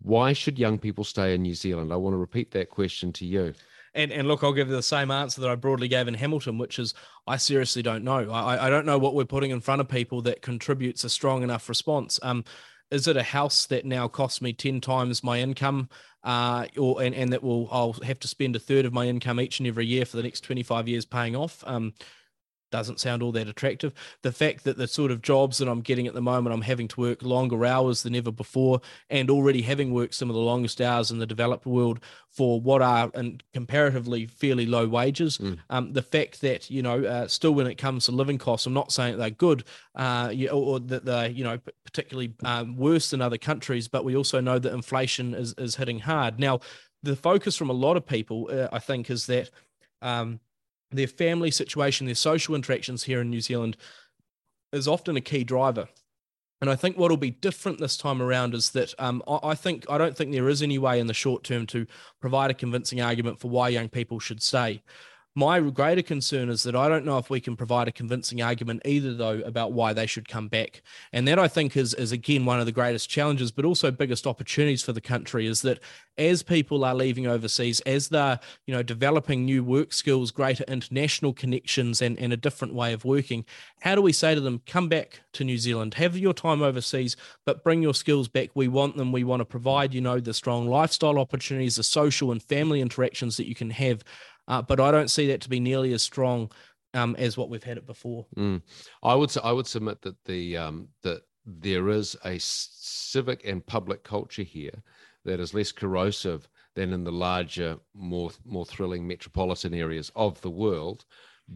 Why should young people stay in New Zealand? I want to repeat that question to you. And, and look, I'll give you the same answer that I broadly gave in Hamilton, which is I seriously don't know. I, I don't know what we're putting in front of people that contributes a strong enough response. Um, is it a house that now costs me 10 times my income uh, or and, and that will I'll have to spend a third of my income each and every year for the next 25 years paying off? Um, doesn't sound all that attractive. The fact that the sort of jobs that I'm getting at the moment, I'm having to work longer hours than ever before, and already having worked some of the longest hours in the developed world for what are and comparatively fairly low wages. Mm. Um, the fact that you know, uh, still when it comes to living costs, I'm not saying they're good, uh, or, that they're you know particularly um, worse than other countries, but we also know that inflation is is hitting hard now. The focus from a lot of people, uh, I think, is that. Um, their family situation, their social interactions here in New Zealand is often a key driver. And I think what will be different this time around is that um, I, I, think I don't think there is any way in the short term to provide a convincing argument for why young people should stay. My greater concern is that I don't know if we can provide a convincing argument either, though, about why they should come back. And that I think is, is again one of the greatest challenges, but also biggest opportunities for the country is that as people are leaving overseas, as they're you know developing new work skills, greater international connections, and, and a different way of working, how do we say to them, come back to New Zealand, have your time overseas, but bring your skills back. We want them. We want to provide you know the strong lifestyle opportunities, the social and family interactions that you can have uh, but I don't see that to be nearly as strong um, as what we've had it before. Mm. I would I would submit that the um, that there is a civic and public culture here that is less corrosive than in the larger, more more thrilling metropolitan areas of the world,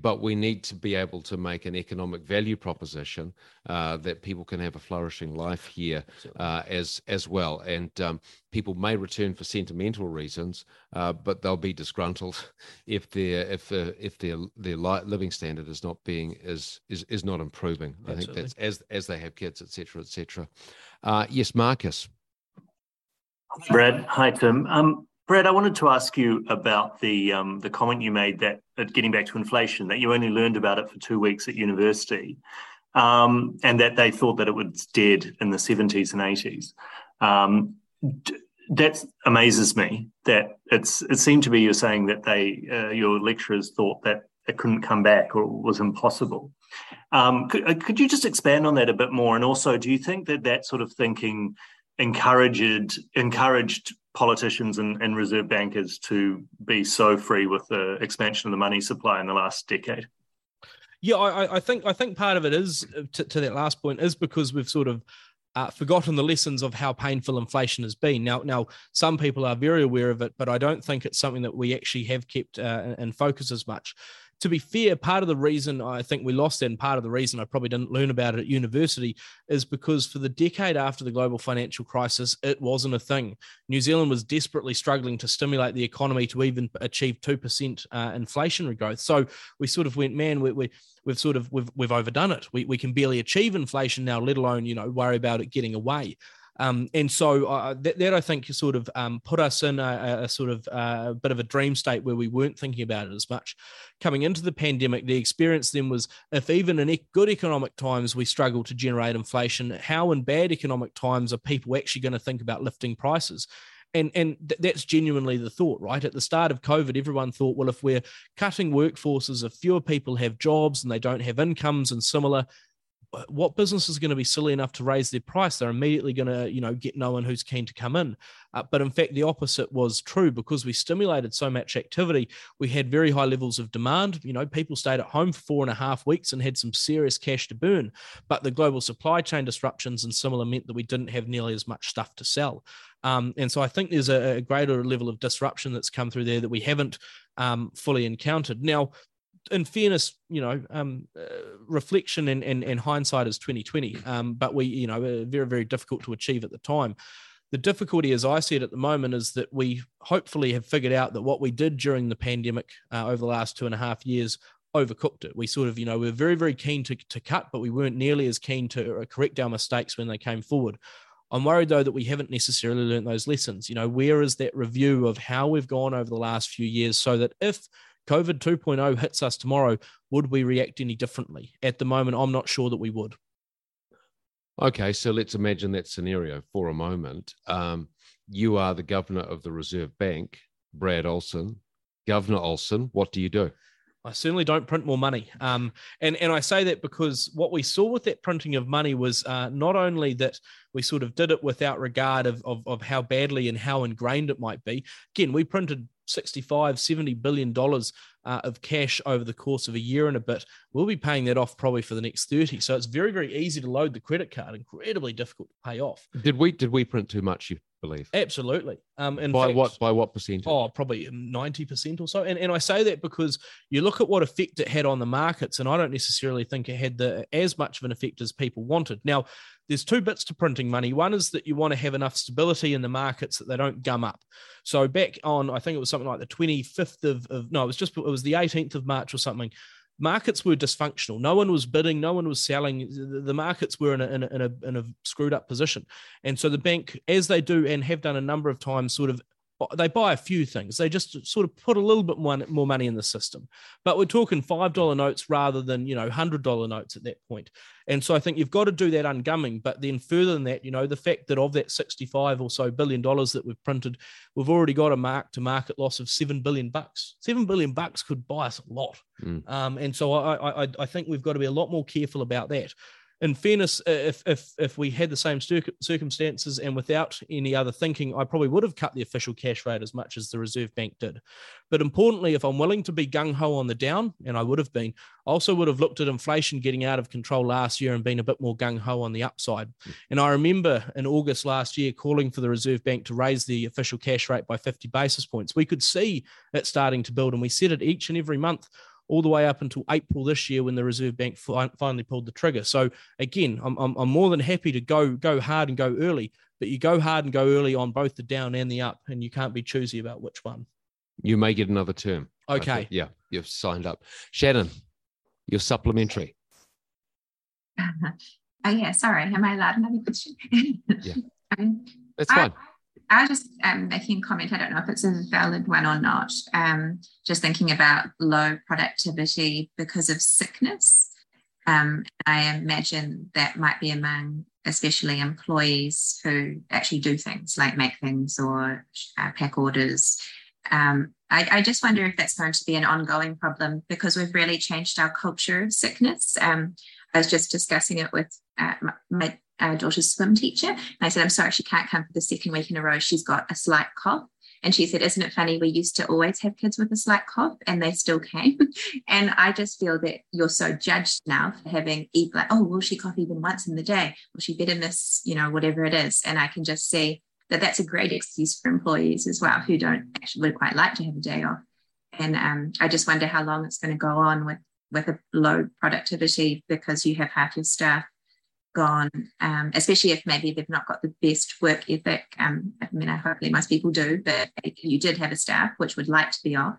but we need to be able to make an economic value proposition uh, that people can have a flourishing life here uh, as as well. And um, people may return for sentimental reasons, uh, but they'll be disgruntled if their if uh, if their their living standard is not being is is is not improving. Absolutely. I think that's as as they have kids, etc., etc. Uh, yes, Marcus. Brad, hi Tim. Um, Brad, I wanted to ask you about the um, the comment you made that, that getting back to inflation, that you only learned about it for two weeks at university, um, and that they thought that it was dead in the seventies and eighties. Um, that amazes me. That it's it seemed to be you're saying that they uh, your lecturers thought that it couldn't come back or was impossible. Um, could, uh, could you just expand on that a bit more? And also, do you think that that sort of thinking encouraged encouraged politicians and, and reserve bankers to be so free with the expansion of the money supply in the last decade? Yeah, I, I think I think part of it is to, to that last point is because we've sort of uh, forgotten the lessons of how painful inflation has been. Now, now some people are very aware of it, but I don't think it's something that we actually have kept uh, in focus as much to be fair, part of the reason I think we lost and part of the reason I probably didn't learn about it at university, is because for the decade after the global financial crisis, it wasn't a thing. New Zealand was desperately struggling to stimulate the economy to even achieve two percent uh, inflationary growth. So we sort of went, man, we, we we've sort of we've we've overdone it. We we can barely achieve inflation now, let alone you know worry about it getting away. Um, and so uh, that, that, I think sort of um, put us in a, a sort of uh, a bit of a dream state where we weren't thinking about it as much. Coming into the pandemic, the experience then was if even in good economic times we struggle to generate inflation, how in bad economic times are people actually going to think about lifting prices? and and th- that's genuinely the thought right at the start of covid everyone thought well if we're cutting workforces if fewer people have jobs and they don't have incomes and similar what business is going to be silly enough to raise their price? They're immediately going to, you know, get no one who's keen to come in. Uh, but in fact, the opposite was true because we stimulated so much activity. We had very high levels of demand. You know, people stayed at home for four and a half weeks and had some serious cash to burn. But the global supply chain disruptions and similar meant that we didn't have nearly as much stuff to sell. Um, and so I think there's a, a, greater level of disruption that's come through there that we haven't um, fully encountered. Now, in fairness, you know, um, uh, reflection and, and, and hindsight is twenty twenty. Um, but we, you know, very very difficult to achieve at the time. the difficulty, as I see it at the moment, is that we hopefully have figured out that what we did during the pandemic uh, over the last two and a half years overcooked it. We sort of, you know, we are very, very keen to, to cut, but we weren't nearly as keen to uh, correct our mistakes when they came forward. I'm worried though that we haven't necessarily learned those lessons. You know, where is that review of how we've gone over the last few years so that if COVID 2.0 hits us tomorrow, would we react any differently? At the moment, I'm not sure that we would. Okay, so let's imagine that scenario for a moment. Um, you are the governor of the Reserve Bank, Brad Olsen. Governor Olsen, what do you do? I certainly don't print more money. Um, and, and I say that because what we saw with that printing of money was uh, not only that we sort of did it without regard of, of, of how badly and how ingrained it might be. Again, we printed 65, 70 billion dollars uh, of cash over the course of a year and a bit. We'll be paying that off probably for the next 30. So it's very, very easy to load the credit card, incredibly difficult to pay off. Did we did we print too much, you believe? Absolutely. Um, in by fact, what by what percentage? Oh, probably 90% or so. And, and I say that because you look at what effect it had on the markets, and I don't necessarily think it had the as much of an effect as people wanted. Now, there's two bits to printing money. One is that you want to have enough stability in the markets that they don't gum up. So back on, I think it was something like the 25th of, of no, it was just it was the 18th of March or something. Markets were dysfunctional. No one was bidding. No one was selling. The markets were in a, in a, in a, in a screwed up position. And so the bank, as they do and have done a number of times, sort of they buy a few things. They just sort of put a little bit more, more money in the system. But we're talking five dollar notes rather than you know hundred dollar notes at that point. And so I think you've got to do that ungumming. But then further than that, you know, the fact that of that sixty five or so billion dollars that we've printed, we've already got a mark to market loss of seven billion bucks. Seven billion bucks could buy us a lot. Mm. Um, and so I, I I think we've got to be a lot more careful about that in fairness, if if if we had the same circumstances and without any other thinking, I probably would have cut the official cash rate as much as the Reserve Bank did. But importantly, if I'm willing to be gung ho on the down, and I would have been, I also would have looked at inflation getting out of control last year and been a bit more gung ho on the upside. And I remember in August last year calling for the Reserve Bank to raise the official cash rate by 50 basis points. We could see it starting to build, and we said it each and every month all the way up until April this year when the Reserve Bank fi- finally pulled the trigger. So again, I'm, I'm, I'm more than happy to go go hard and go early, but you go hard and go early on both the down and the up, and you can't be choosy about which one. You may get another term. Okay. Yeah, you've signed up. Shannon, you're supplementary. oh yeah, sorry. Am I allowed another question? yeah. Um, That's fine. I, I was just um, making a comment. I don't know if it's a valid one or not. Um, just thinking about low productivity because of sickness. Um, I imagine that might be among especially employees who actually do things like make things or uh, pack orders. Um, I, I, just wonder if that's going to be an ongoing problem because we've really changed our culture of sickness. Um, I was just discussing it with uh, my, our daughter's swim teacher. And I said, I'm sorry, she can't come for the second week in a row. She's got a slight cough. And she said, Isn't it funny? We used to always have kids with a slight cough and they still came. and I just feel that you're so judged now for having, like, oh, will she cough even once in the day? Will she better miss, you know, whatever it is? And I can just see that that's a great excuse for employees as well who don't actually would quite like to have a day off. And um, I just wonder how long it's going to go on with, with a low productivity because you have half your staff gone, um, especially if maybe they've not got the best work ethic. Um, I mean, hopefully most people do, but if you did have a staff which would like to be off,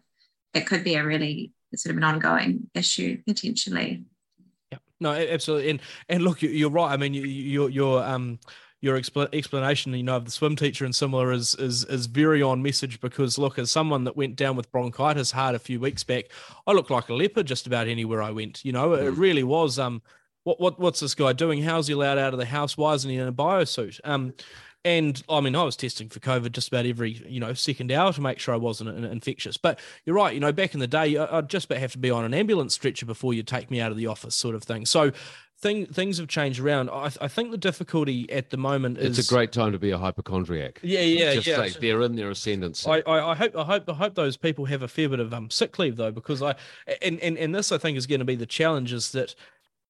it could be a really sort of an ongoing issue potentially. Yeah, no, absolutely. And and look, you're right. I mean, you, your your um your expl- explanation, you know, of the swim teacher and similar is is is very on message because look, as someone that went down with bronchitis hard a few weeks back, I looked like a leper just about anywhere I went. You know, it mm. really was um what what what's this guy doing? How's he allowed out of the house? Why isn't he in a biosuit? Um, and I mean, I was testing for COVID just about every you know second hour to make sure I wasn't infectious. But you're right. You know, back in the day, I'd just about have to be on an ambulance stretcher before you take me out of the office, sort of thing. So. Thing, things have changed around. I, I think the difficulty at the moment is it's a great time to be a hypochondriac. Yeah, yeah, just yeah. Like they're in their ascendancy. I, I, I, hope I hope I hope those people have a fair bit of um sick leave though, because I and and, and this I think is going to be the challenge is that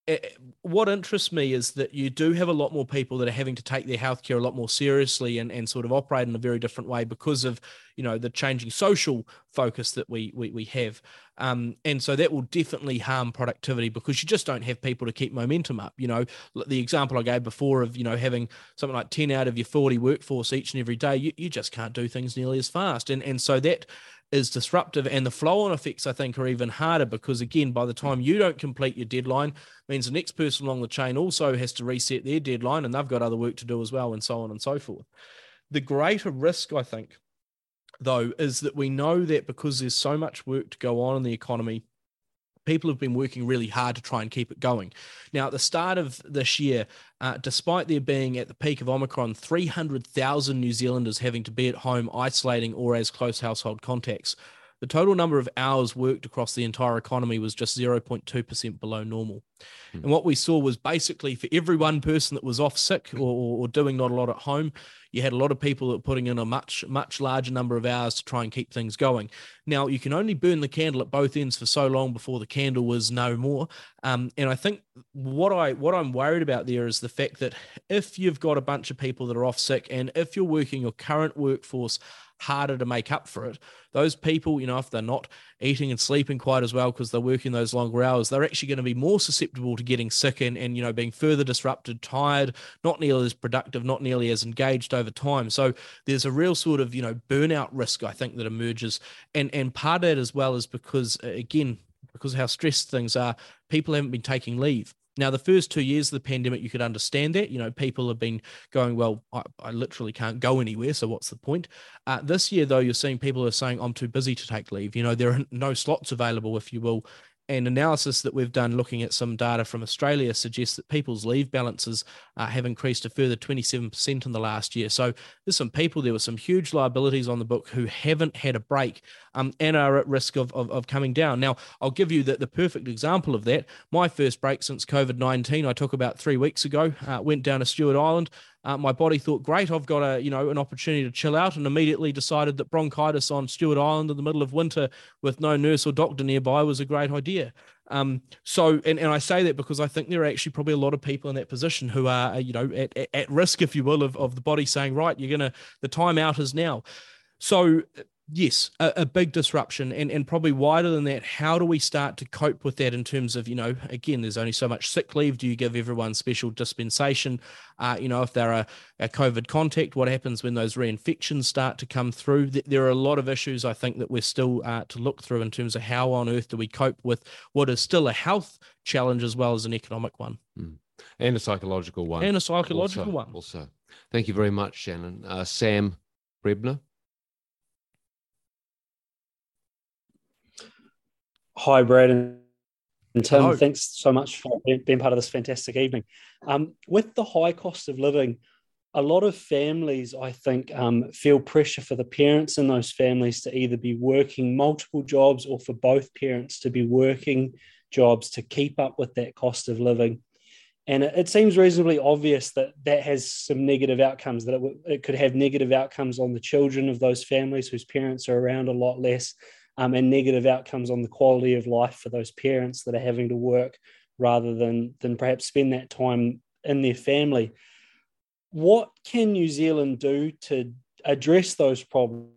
Eh, what interests me is that you do have a lot more people that are having to take their healthcare a lot more seriously and, and sort of operate in a very different way because of you know the changing social focus that we we, we have. Um, and so that will definitely harm productivity because you just don't have people to keep momentum up. You know the example i gave before of you know having something like 10 out of your 40 workforce each and every day you, you just can't do things nearly as fast. And and so that is disruptive and the flow on effects i think are even harder because again by the time you don't complete your deadline means the next person along the chain also has to reset their deadline and they've got other work to do as well and so on and so forth. The greater risk i think though is that we know that because there's so much work to go on in the economy people have been working really hard to try and keep it going. Now, at the start of this year, uh, despite there being at the peak of Omicron 300,000 New Zealanders having to be at home isolating or as close household contacts, the total number of hours worked across the entire economy was just 0.2% below normal. Mm. And what we saw was basically for every one person that was off sick or, or, doing not a lot at home, you had a lot of people that were putting in a much, much larger number of hours to try and keep things going. Now, you can only burn the candle at both ends for so long before the candle was no more. Um, and I think what I what I'm worried about there is the fact that if you've got a bunch of people that are off sick and if you're working your current workforce harder to make up for it. Those people, you know, if they're not eating and sleeping quite as well because they're working those longer hours, they're actually going to be more susceptible to getting sick and, and, you know, being further disrupted, tired, not nearly as productive, not nearly as engaged over time. So there's a real sort of, you know, burnout risk, I think, that emerges. And, and part of it as well is because, again, because of how stressed things are, people haven't been taking leave. Now, the first two years of the pandemic, you could understand that. You know, people have been going, well, I, I literally can't go anywhere. So what's the point? Uh, this year, though, you're seeing people are saying, I'm too busy to take leave. You know, there are no slots available, if you will, and analysis that we've done looking at some data from Australia suggests that people's leave balances uh, have increased a further 27% in the last year. So there's some people, there were some huge liabilities on the book who haven't had a break um, and are at risk of, of, of, coming down. Now, I'll give you the, the perfect example of that. My first break since COVID 19, I took about three weeks ago, uh, went down to Stewart Island. Uh, my body thought, great, I've got a you know an opportunity to chill out, and immediately decided that bronchitis on Stewart Island in the middle of winter with no nurse or doctor nearby was a great idea. Um, so, and, and I say that because I think there are actually probably a lot of people in that position who are, you know, at, at risk, if you will, of, of the body saying, right, you're to, the time out is now. So yes, a, a, big disruption, and and probably wider than that. How do we start to cope with that in terms of you know, again, there's only so much sick leave. Do you give everyone special dispensation? Uh, you know, if they're a, a COVID contact, what happens when those reinfections start to come through? There are a lot of issues I think that we're still uh, to look through in terms of how on earth do we cope with what is still a health challenge as well as an economic one. Mm. And a psychological one. And a psychological also, one. Also. Thank you very much, Shannon. Uh, Sam Brebner. Hi, Brad and Tim. Hello. Thanks so much for being part of this fantastic evening. Um, with the high cost of living, a lot of families, I think, um, feel pressure for the parents in those families to either be working multiple jobs or for both parents to be working jobs to keep up with that cost of living. And it, it seems reasonably obvious that that has some negative outcomes, that it, w- it could have negative outcomes on the children of those families whose parents are around a lot less um, and negative outcomes on the quality of life for those parents that are having to work rather than than perhaps spend that time in their family. What can New Zealand do to address those problems?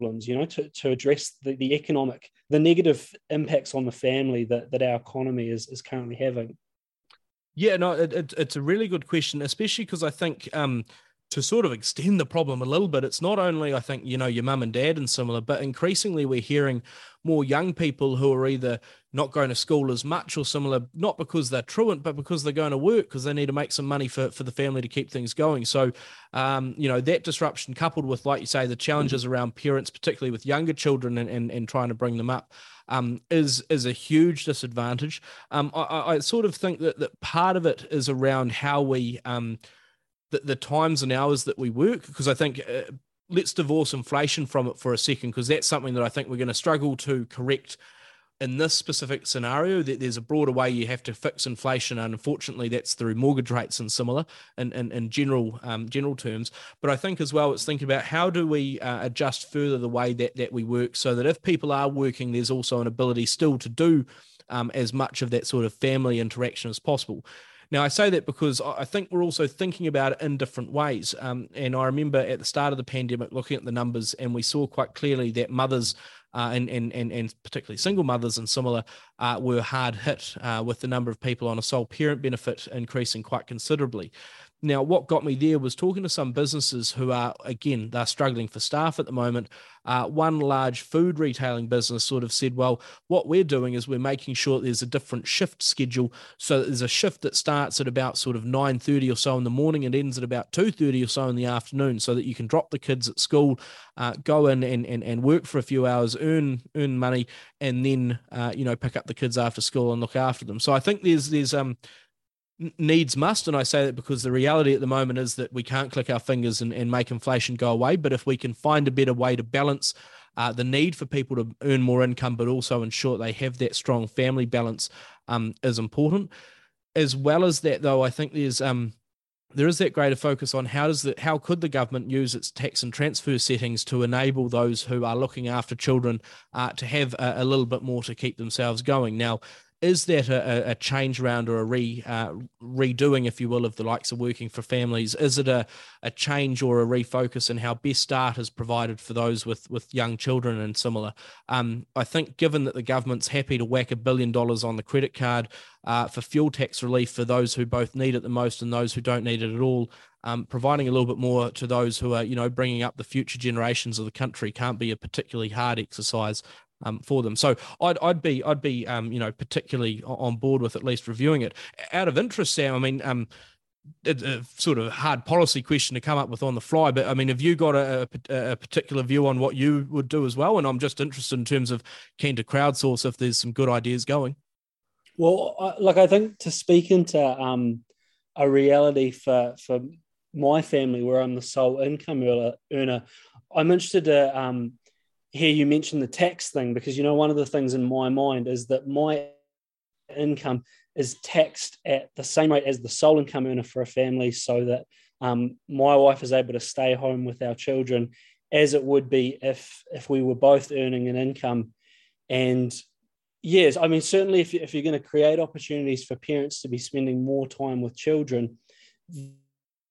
You know, to, to address the, the economic, the negative impacts on the family that, that our economy is, is currently having. Yeah, no, it, it, it's a really good question, especially because I think um, to sort of extend the problem a little bit, it's not only, I think, you know, your mum and dad and similar, but increasingly we're hearing more young people who are either not going to school as much or similar, not because they're truant, but because they're going to work because they need to make some money for, for the family to keep things going. So, um, you know, that disruption coupled with, like you say, the challenges around parents, particularly with younger children and, and, and trying to bring them up. Um, is is a huge disadvantage. Um, I, I, sort of think that that part of it is around how we um, the, the times and hours that we work because I think uh, let's divorce inflation from it for a second because that's something that I think we're going to struggle to correct in this specific scenario, that there's a broader way you have to fix inflation, and unfortunately, that's through mortgage rates and similar, in in, in general um, general terms. But I think as well, it's thinking about how do we uh, adjust further the way that that we work, so that if people are working, there's also an ability still to do um, as much of that sort of family interaction as possible. Now, I say that because I think we're also thinking about it in different ways. Um, and I remember at the start of the pandemic looking at the numbers, and we saw quite clearly that mothers uh, and, and, and, and particularly single mothers and similar uh, were hard hit uh, with the number of people on a sole parent benefit increasing quite considerably. Now, what got me there was talking to some businesses who are, again, they're struggling for staff at the moment. Uh, one large food retailing business sort of said, well, what we're doing is we're making sure there's a different shift schedule. So there's a shift that starts at about sort of 9.30 or so in the morning and ends at about 2.30 or so in the afternoon so that you can drop the kids at school, uh, go in and, and, and work for a few hours, earn earn money, and then, uh, you know, pick up the kids after school and look after them. So I think there's, there's, um, needs must and i say that because the reality at the moment is that we can't click our fingers and, and make inflation go away but if we can find a better way to balance uh, the need for people to earn more income but also ensure they have that strong family balance um, is important. As well as that though i think there's um, there is that greater focus on how does the how could the government use its tax and transfer settings to enable those who are looking after children uh, to have a, a, little bit more to keep themselves going? Now is that a, a change round or a re uh, redoing, if you will, of the likes of working for families? Is it a, a change or a refocus in how Best Start is provided for those with with young children and similar? Um, I think, given that the government's happy to whack a billion dollars on the credit card uh, for fuel tax relief for those who both need it the most and those who don't need it at all, um, providing a little bit more to those who are, you know, bringing up the future generations of the country can't be a particularly hard exercise um, for them. So I'd, I'd be I'd be um, you know particularly on board with at least reviewing it. Out of interest, Sam, I mean, um, it's a sort of hard policy question to come up with on the fly, but I mean, have you got a, a, particular view on what you would do as well? And I'm just interested in terms of keen to crowdsource if there's some good ideas going. Well, like I think to speak into um, a reality for for my family where I'm the sole income earner, I'm interested to um, here you mentioned the tax thing because you know one of the things in my mind is that my income is taxed at the same rate as the sole income earner for a family so that um, my wife is able to stay home with our children as it would be if if we were both earning an income. And yes i mean certainly if, if you're going to create opportunities for parents to be spending more time with children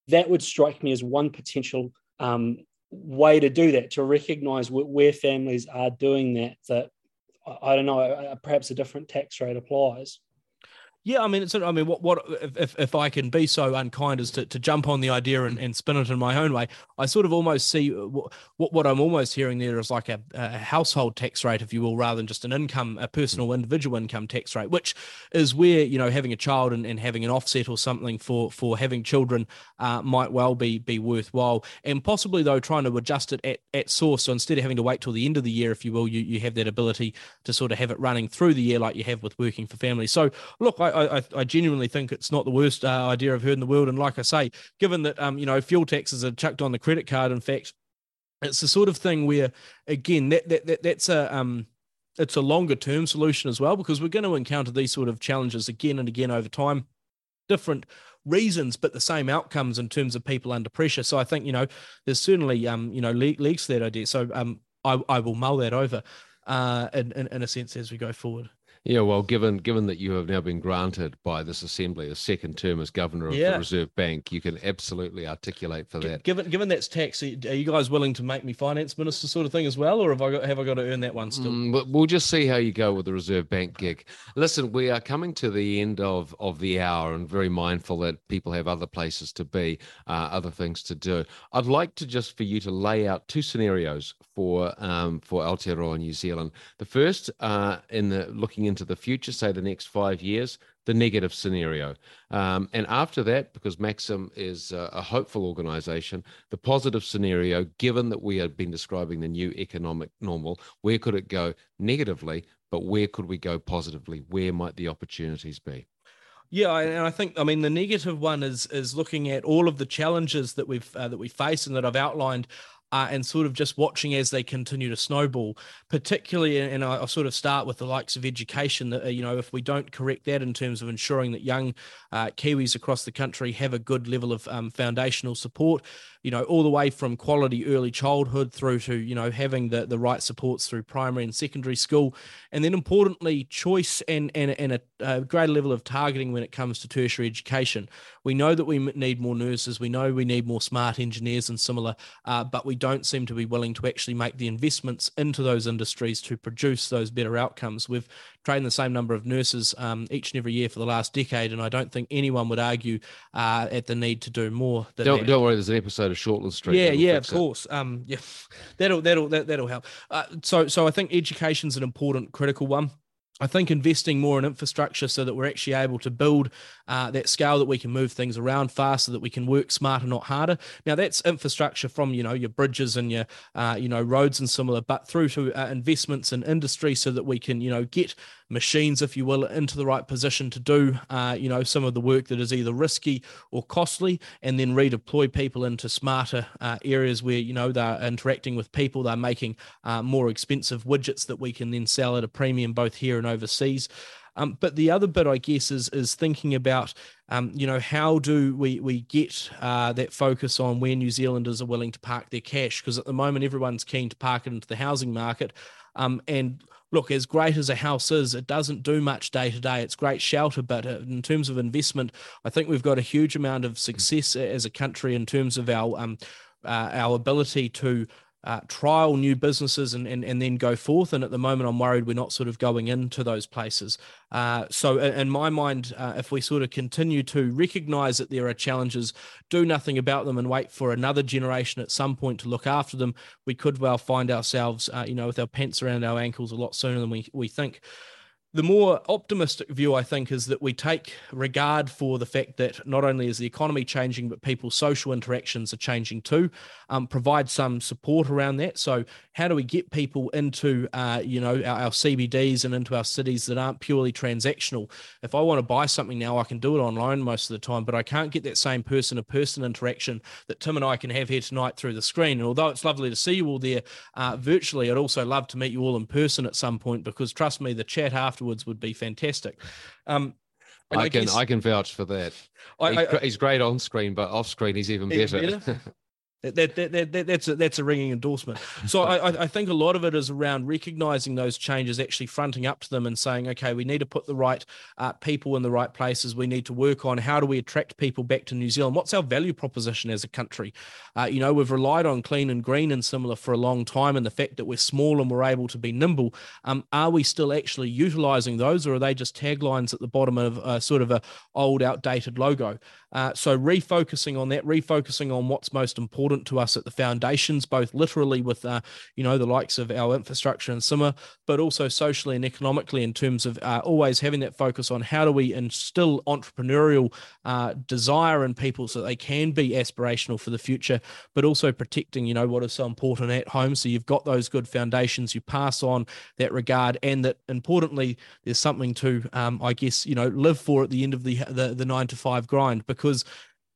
that would strike me as one potential um, way to do that to recognize where families are doing that that i don't know perhaps a different tax rate applies yeah, I mean, it's. I mean, what what if if I can be so unkind as to, to jump on the idea and, and spin it in my own way, I sort of almost see what what I'm almost hearing there is like a, a household tax rate, if you will, rather than just an income, a personal individual income tax rate, which is where you know having a child and, and having an offset or something for for having children uh, might well be be worthwhile, and possibly though trying to adjust it at, at source, so instead of having to wait till the end of the year, if you will, you you have that ability to sort of have it running through the year like you have with working for family. So look, I I, I genuinely think it's not the worst uh, idea I've heard in the world. And like I say, given that um, you know fuel taxes are chucked on the credit card, in fact, it's the sort of thing where again that that, that that's a um it's a longer term solution as well because we're going to encounter these sort of challenges again and again over time. Different reasons but the same outcomes in terms of people under pressure. So i think you know there's certainly um you know leaks that idea. So um i, I will mull that over uh in, in, in a sense as we go forward yeah, well, given given that you have now been granted by this assembly a second term as governor of yeah. the Reserve Bank, you can absolutely articulate for that. Given given that's tax, are you guys willing to make me finance minister sort of thing as well, or have I got, have I got to earn that one still? Mm, we'll just see how you go with the Reserve Bank gig. Listen, we are coming to the end of of the hour, and very mindful that people have other places to be, uh, other things to do. I'd like to just for you to lay out two scenarios for um, for Aotearoa New Zealand. The first, uh, in the looking into the future, say the next five years, the negative scenario. Um, and after that, because Maxim is a, a hopeful organization, the positive scenario, given that we have been describing the new economic normal, where could it go negatively, but where could we go positively? Where might the opportunities be? Yeah, and I think I mean the negative one is is looking at all of the challenges that we've uh, that we face and that I've outlined uh, and sort of just watching as they continue to snowball, particularly, and I, will sort of start with the likes of education that, uh, you know, if we don't correct that in terms of ensuring that young uh, Kiwis across the country have a good level of um, foundational support, you know, all the way from quality early childhood through to, you know, having the, the right supports through primary and secondary school. And then importantly, choice and, and, and a, a greater level of targeting when it comes to tertiary education. We know that we need more nurses. We know we need more smart engineers and similar, uh, but we don't seem to be willing to actually make the investments into those industries to produce those better outcomes. We've trained the same number of nurses um, each and every year for the last decade, and I don't think anyone would argue uh, at the need to do more. don't, don't worry, there's an episode of Shortland Street. Yeah, yeah, of course. Um, yeah, that'll that'll that, will that will help. Uh, so so I think education's an important, critical one. I think investing more in infrastructure so that we're actually able to build uh, that scale that we can move things around faster, that we can work smarter, not harder. Now that's infrastructure from you know your bridges and your uh, you know roads and similar, but through to uh, investments in industry so that we can you know get machines, if you will, into the right position to do, uh, you know, some of the work that is either risky or costly, and then redeploy people into smarter uh, areas where you know they're interacting with people, they're making uh, more expensive widgets that we can then sell at a premium both here and overseas. Um, but the other bit, I guess, is is thinking about, um, you know, how do we we get uh, that focus on where New Zealanders are willing to park their cash? Because at the moment, everyone's keen to park it into the housing market, um, and look, as great as a house is, it doesn't do much day to day. It's great shelter, but uh, in terms of investment, I think we've got a huge amount of success as a country in terms of our um, uh, our ability to uh, trial new businesses and, and and then go forth. And at the moment, I'm worried we're not sort of going into those places. Uh, so, in my mind, uh, if we sort of continue to recognise that there are challenges, do nothing about them, and wait for another generation at some point to look after them, we could well find ourselves, uh, you know, with our pants around our ankles a lot sooner than we we think the more optimistic view, I think, is that we take regard for the fact that not only is the economy changing, but people's social interactions are changing too. Um, provide some support around that. So, how do we get people into, uh, you know, our, our, CBDs and into our cities that aren't purely transactional? If I want to buy something now, I can do it online most of the time, but I can't get that same person-to-person interaction that Tim and I can have here tonight through the screen. And although it's lovely to see you all there uh, virtually, I'd also love to meet you all in person at some point because trust me, the chat after afterwards would be fantastic. Um, I, I, can guess, I can vouch for that. I, he's, I, he's, great on screen, but off screen he's even better. better? That, that, that, that, that's a, that's a ringing endorsement. So I, I think a lot of it is around recognizing those changes, actually fronting up to them and saying, okay, we need to put the right uh, people in the right places. We need to work on how do we attract people back to New Zealand? What's our value proposition as a country? Uh, you know, we've relied on clean and green and similar for a long time, and the fact that we're small and we're able to be nimble. Um, are we still actually utilizing those, or are they just taglines at the bottom of uh, sort of a old, outdated logo? Uh, so refocusing on that, refocusing on what's most important to us at the foundations, both literally with uh, you know the likes of our infrastructure and similar, but also socially and economically in terms of uh, always having that focus on how do we instill entrepreneurial uh, desire in people so they can be aspirational for the future, but also protecting you know what is so important at home. So you've got those good foundations, you pass on that regard, and that importantly, there's something to um, I guess you know live for at the end of the the, the nine to five grind because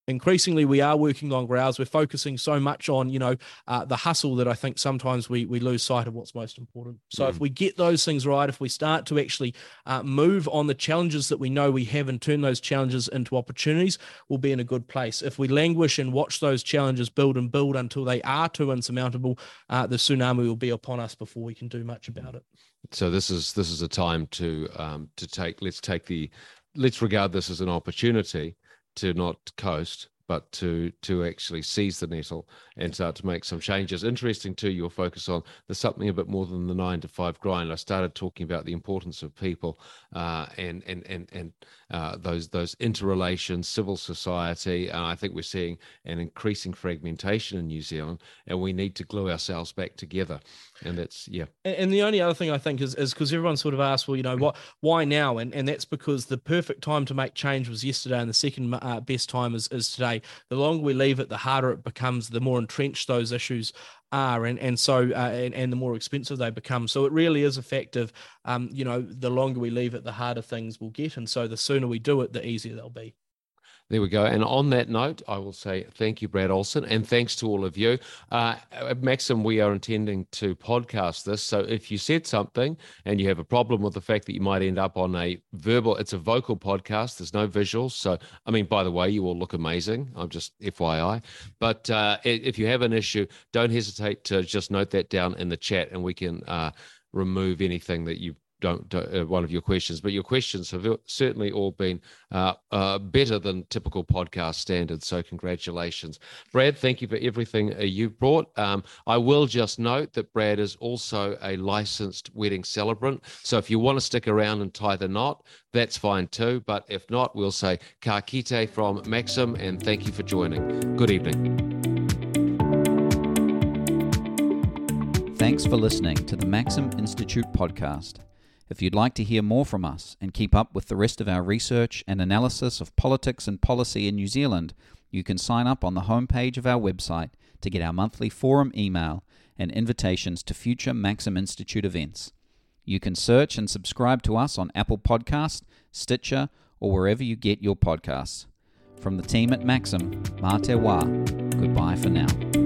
increasingly we are working longer hours we're focusing so much on you know uh, the hustle that i think sometimes we we lose sight of what's most important. So mm. if we get those things right if we start to actually uh, move on the challenges that we know we have and turn those challenges into opportunities we'll be in a good place. If we languish and watch those challenges build and build until they are too insurmountable uh, the tsunami will be upon us before we can do much about it. So this is this is a time to um, to take let's take the let's regard this as an opportunity to not coast, but to to actually seize the nettle and start to make some changes. Interesting too, your focus on there's something a bit more than the nine to five grind. I started talking about the importance of people uh, and and and and uh, those those interrelations, civil society, and I think we're seeing an increasing fragmentation in New Zealand, and we need to glue ourselves back together. And that's yeah. And, and the only other thing I think is is because everyone sort of asked, well, you know, what why now? And and that's because the perfect time to make change was yesterday, and the second uh, best time is is today. The longer we leave it, the harder it becomes. The more entrenched those issues are and and so uh, and, and the more expensive they become so it really is effective um you know the longer we leave it the harder things will get and so the sooner we do it the easier they'll be There we go. And on that note, I will say thank you, Brad Olsen, and thanks to all of you. Uh, Maxim, we are intending to podcast this. So if you said something and you have a problem with the fact that you might end up on a verbal, it's a vocal podcast, there's no visuals. So, I mean, by the way, you all look amazing. I'm just FYI. But uh, if you have an issue, don't hesitate to just note that down in the chat and we can uh, remove anything that you don't, uh, one of your questions, but your questions have certainly all been uh, uh, better than typical podcast standards. So congratulations, Brad. Thank you for everything uh, you brought. Um, I will just note that Brad is also a licensed wedding celebrant. So if you want to stick around and tie the knot, that's fine too. But if not, we'll say ka kite from Maxim, and thank you for joining. Good evening. Thanks for listening to the Maxim Institute podcast. If you'd like to hear more from us and keep up with the rest of our research and analysis of politics and policy in New Zealand, you can sign up on the homepage of our website to get our monthly forum email and invitations to future Maxim Institute events. You can search and subscribe to us on Apple Podcast, Stitcher, or wherever you get your podcasts. From the team at Maxim, Mā te wā. Goodbye for now.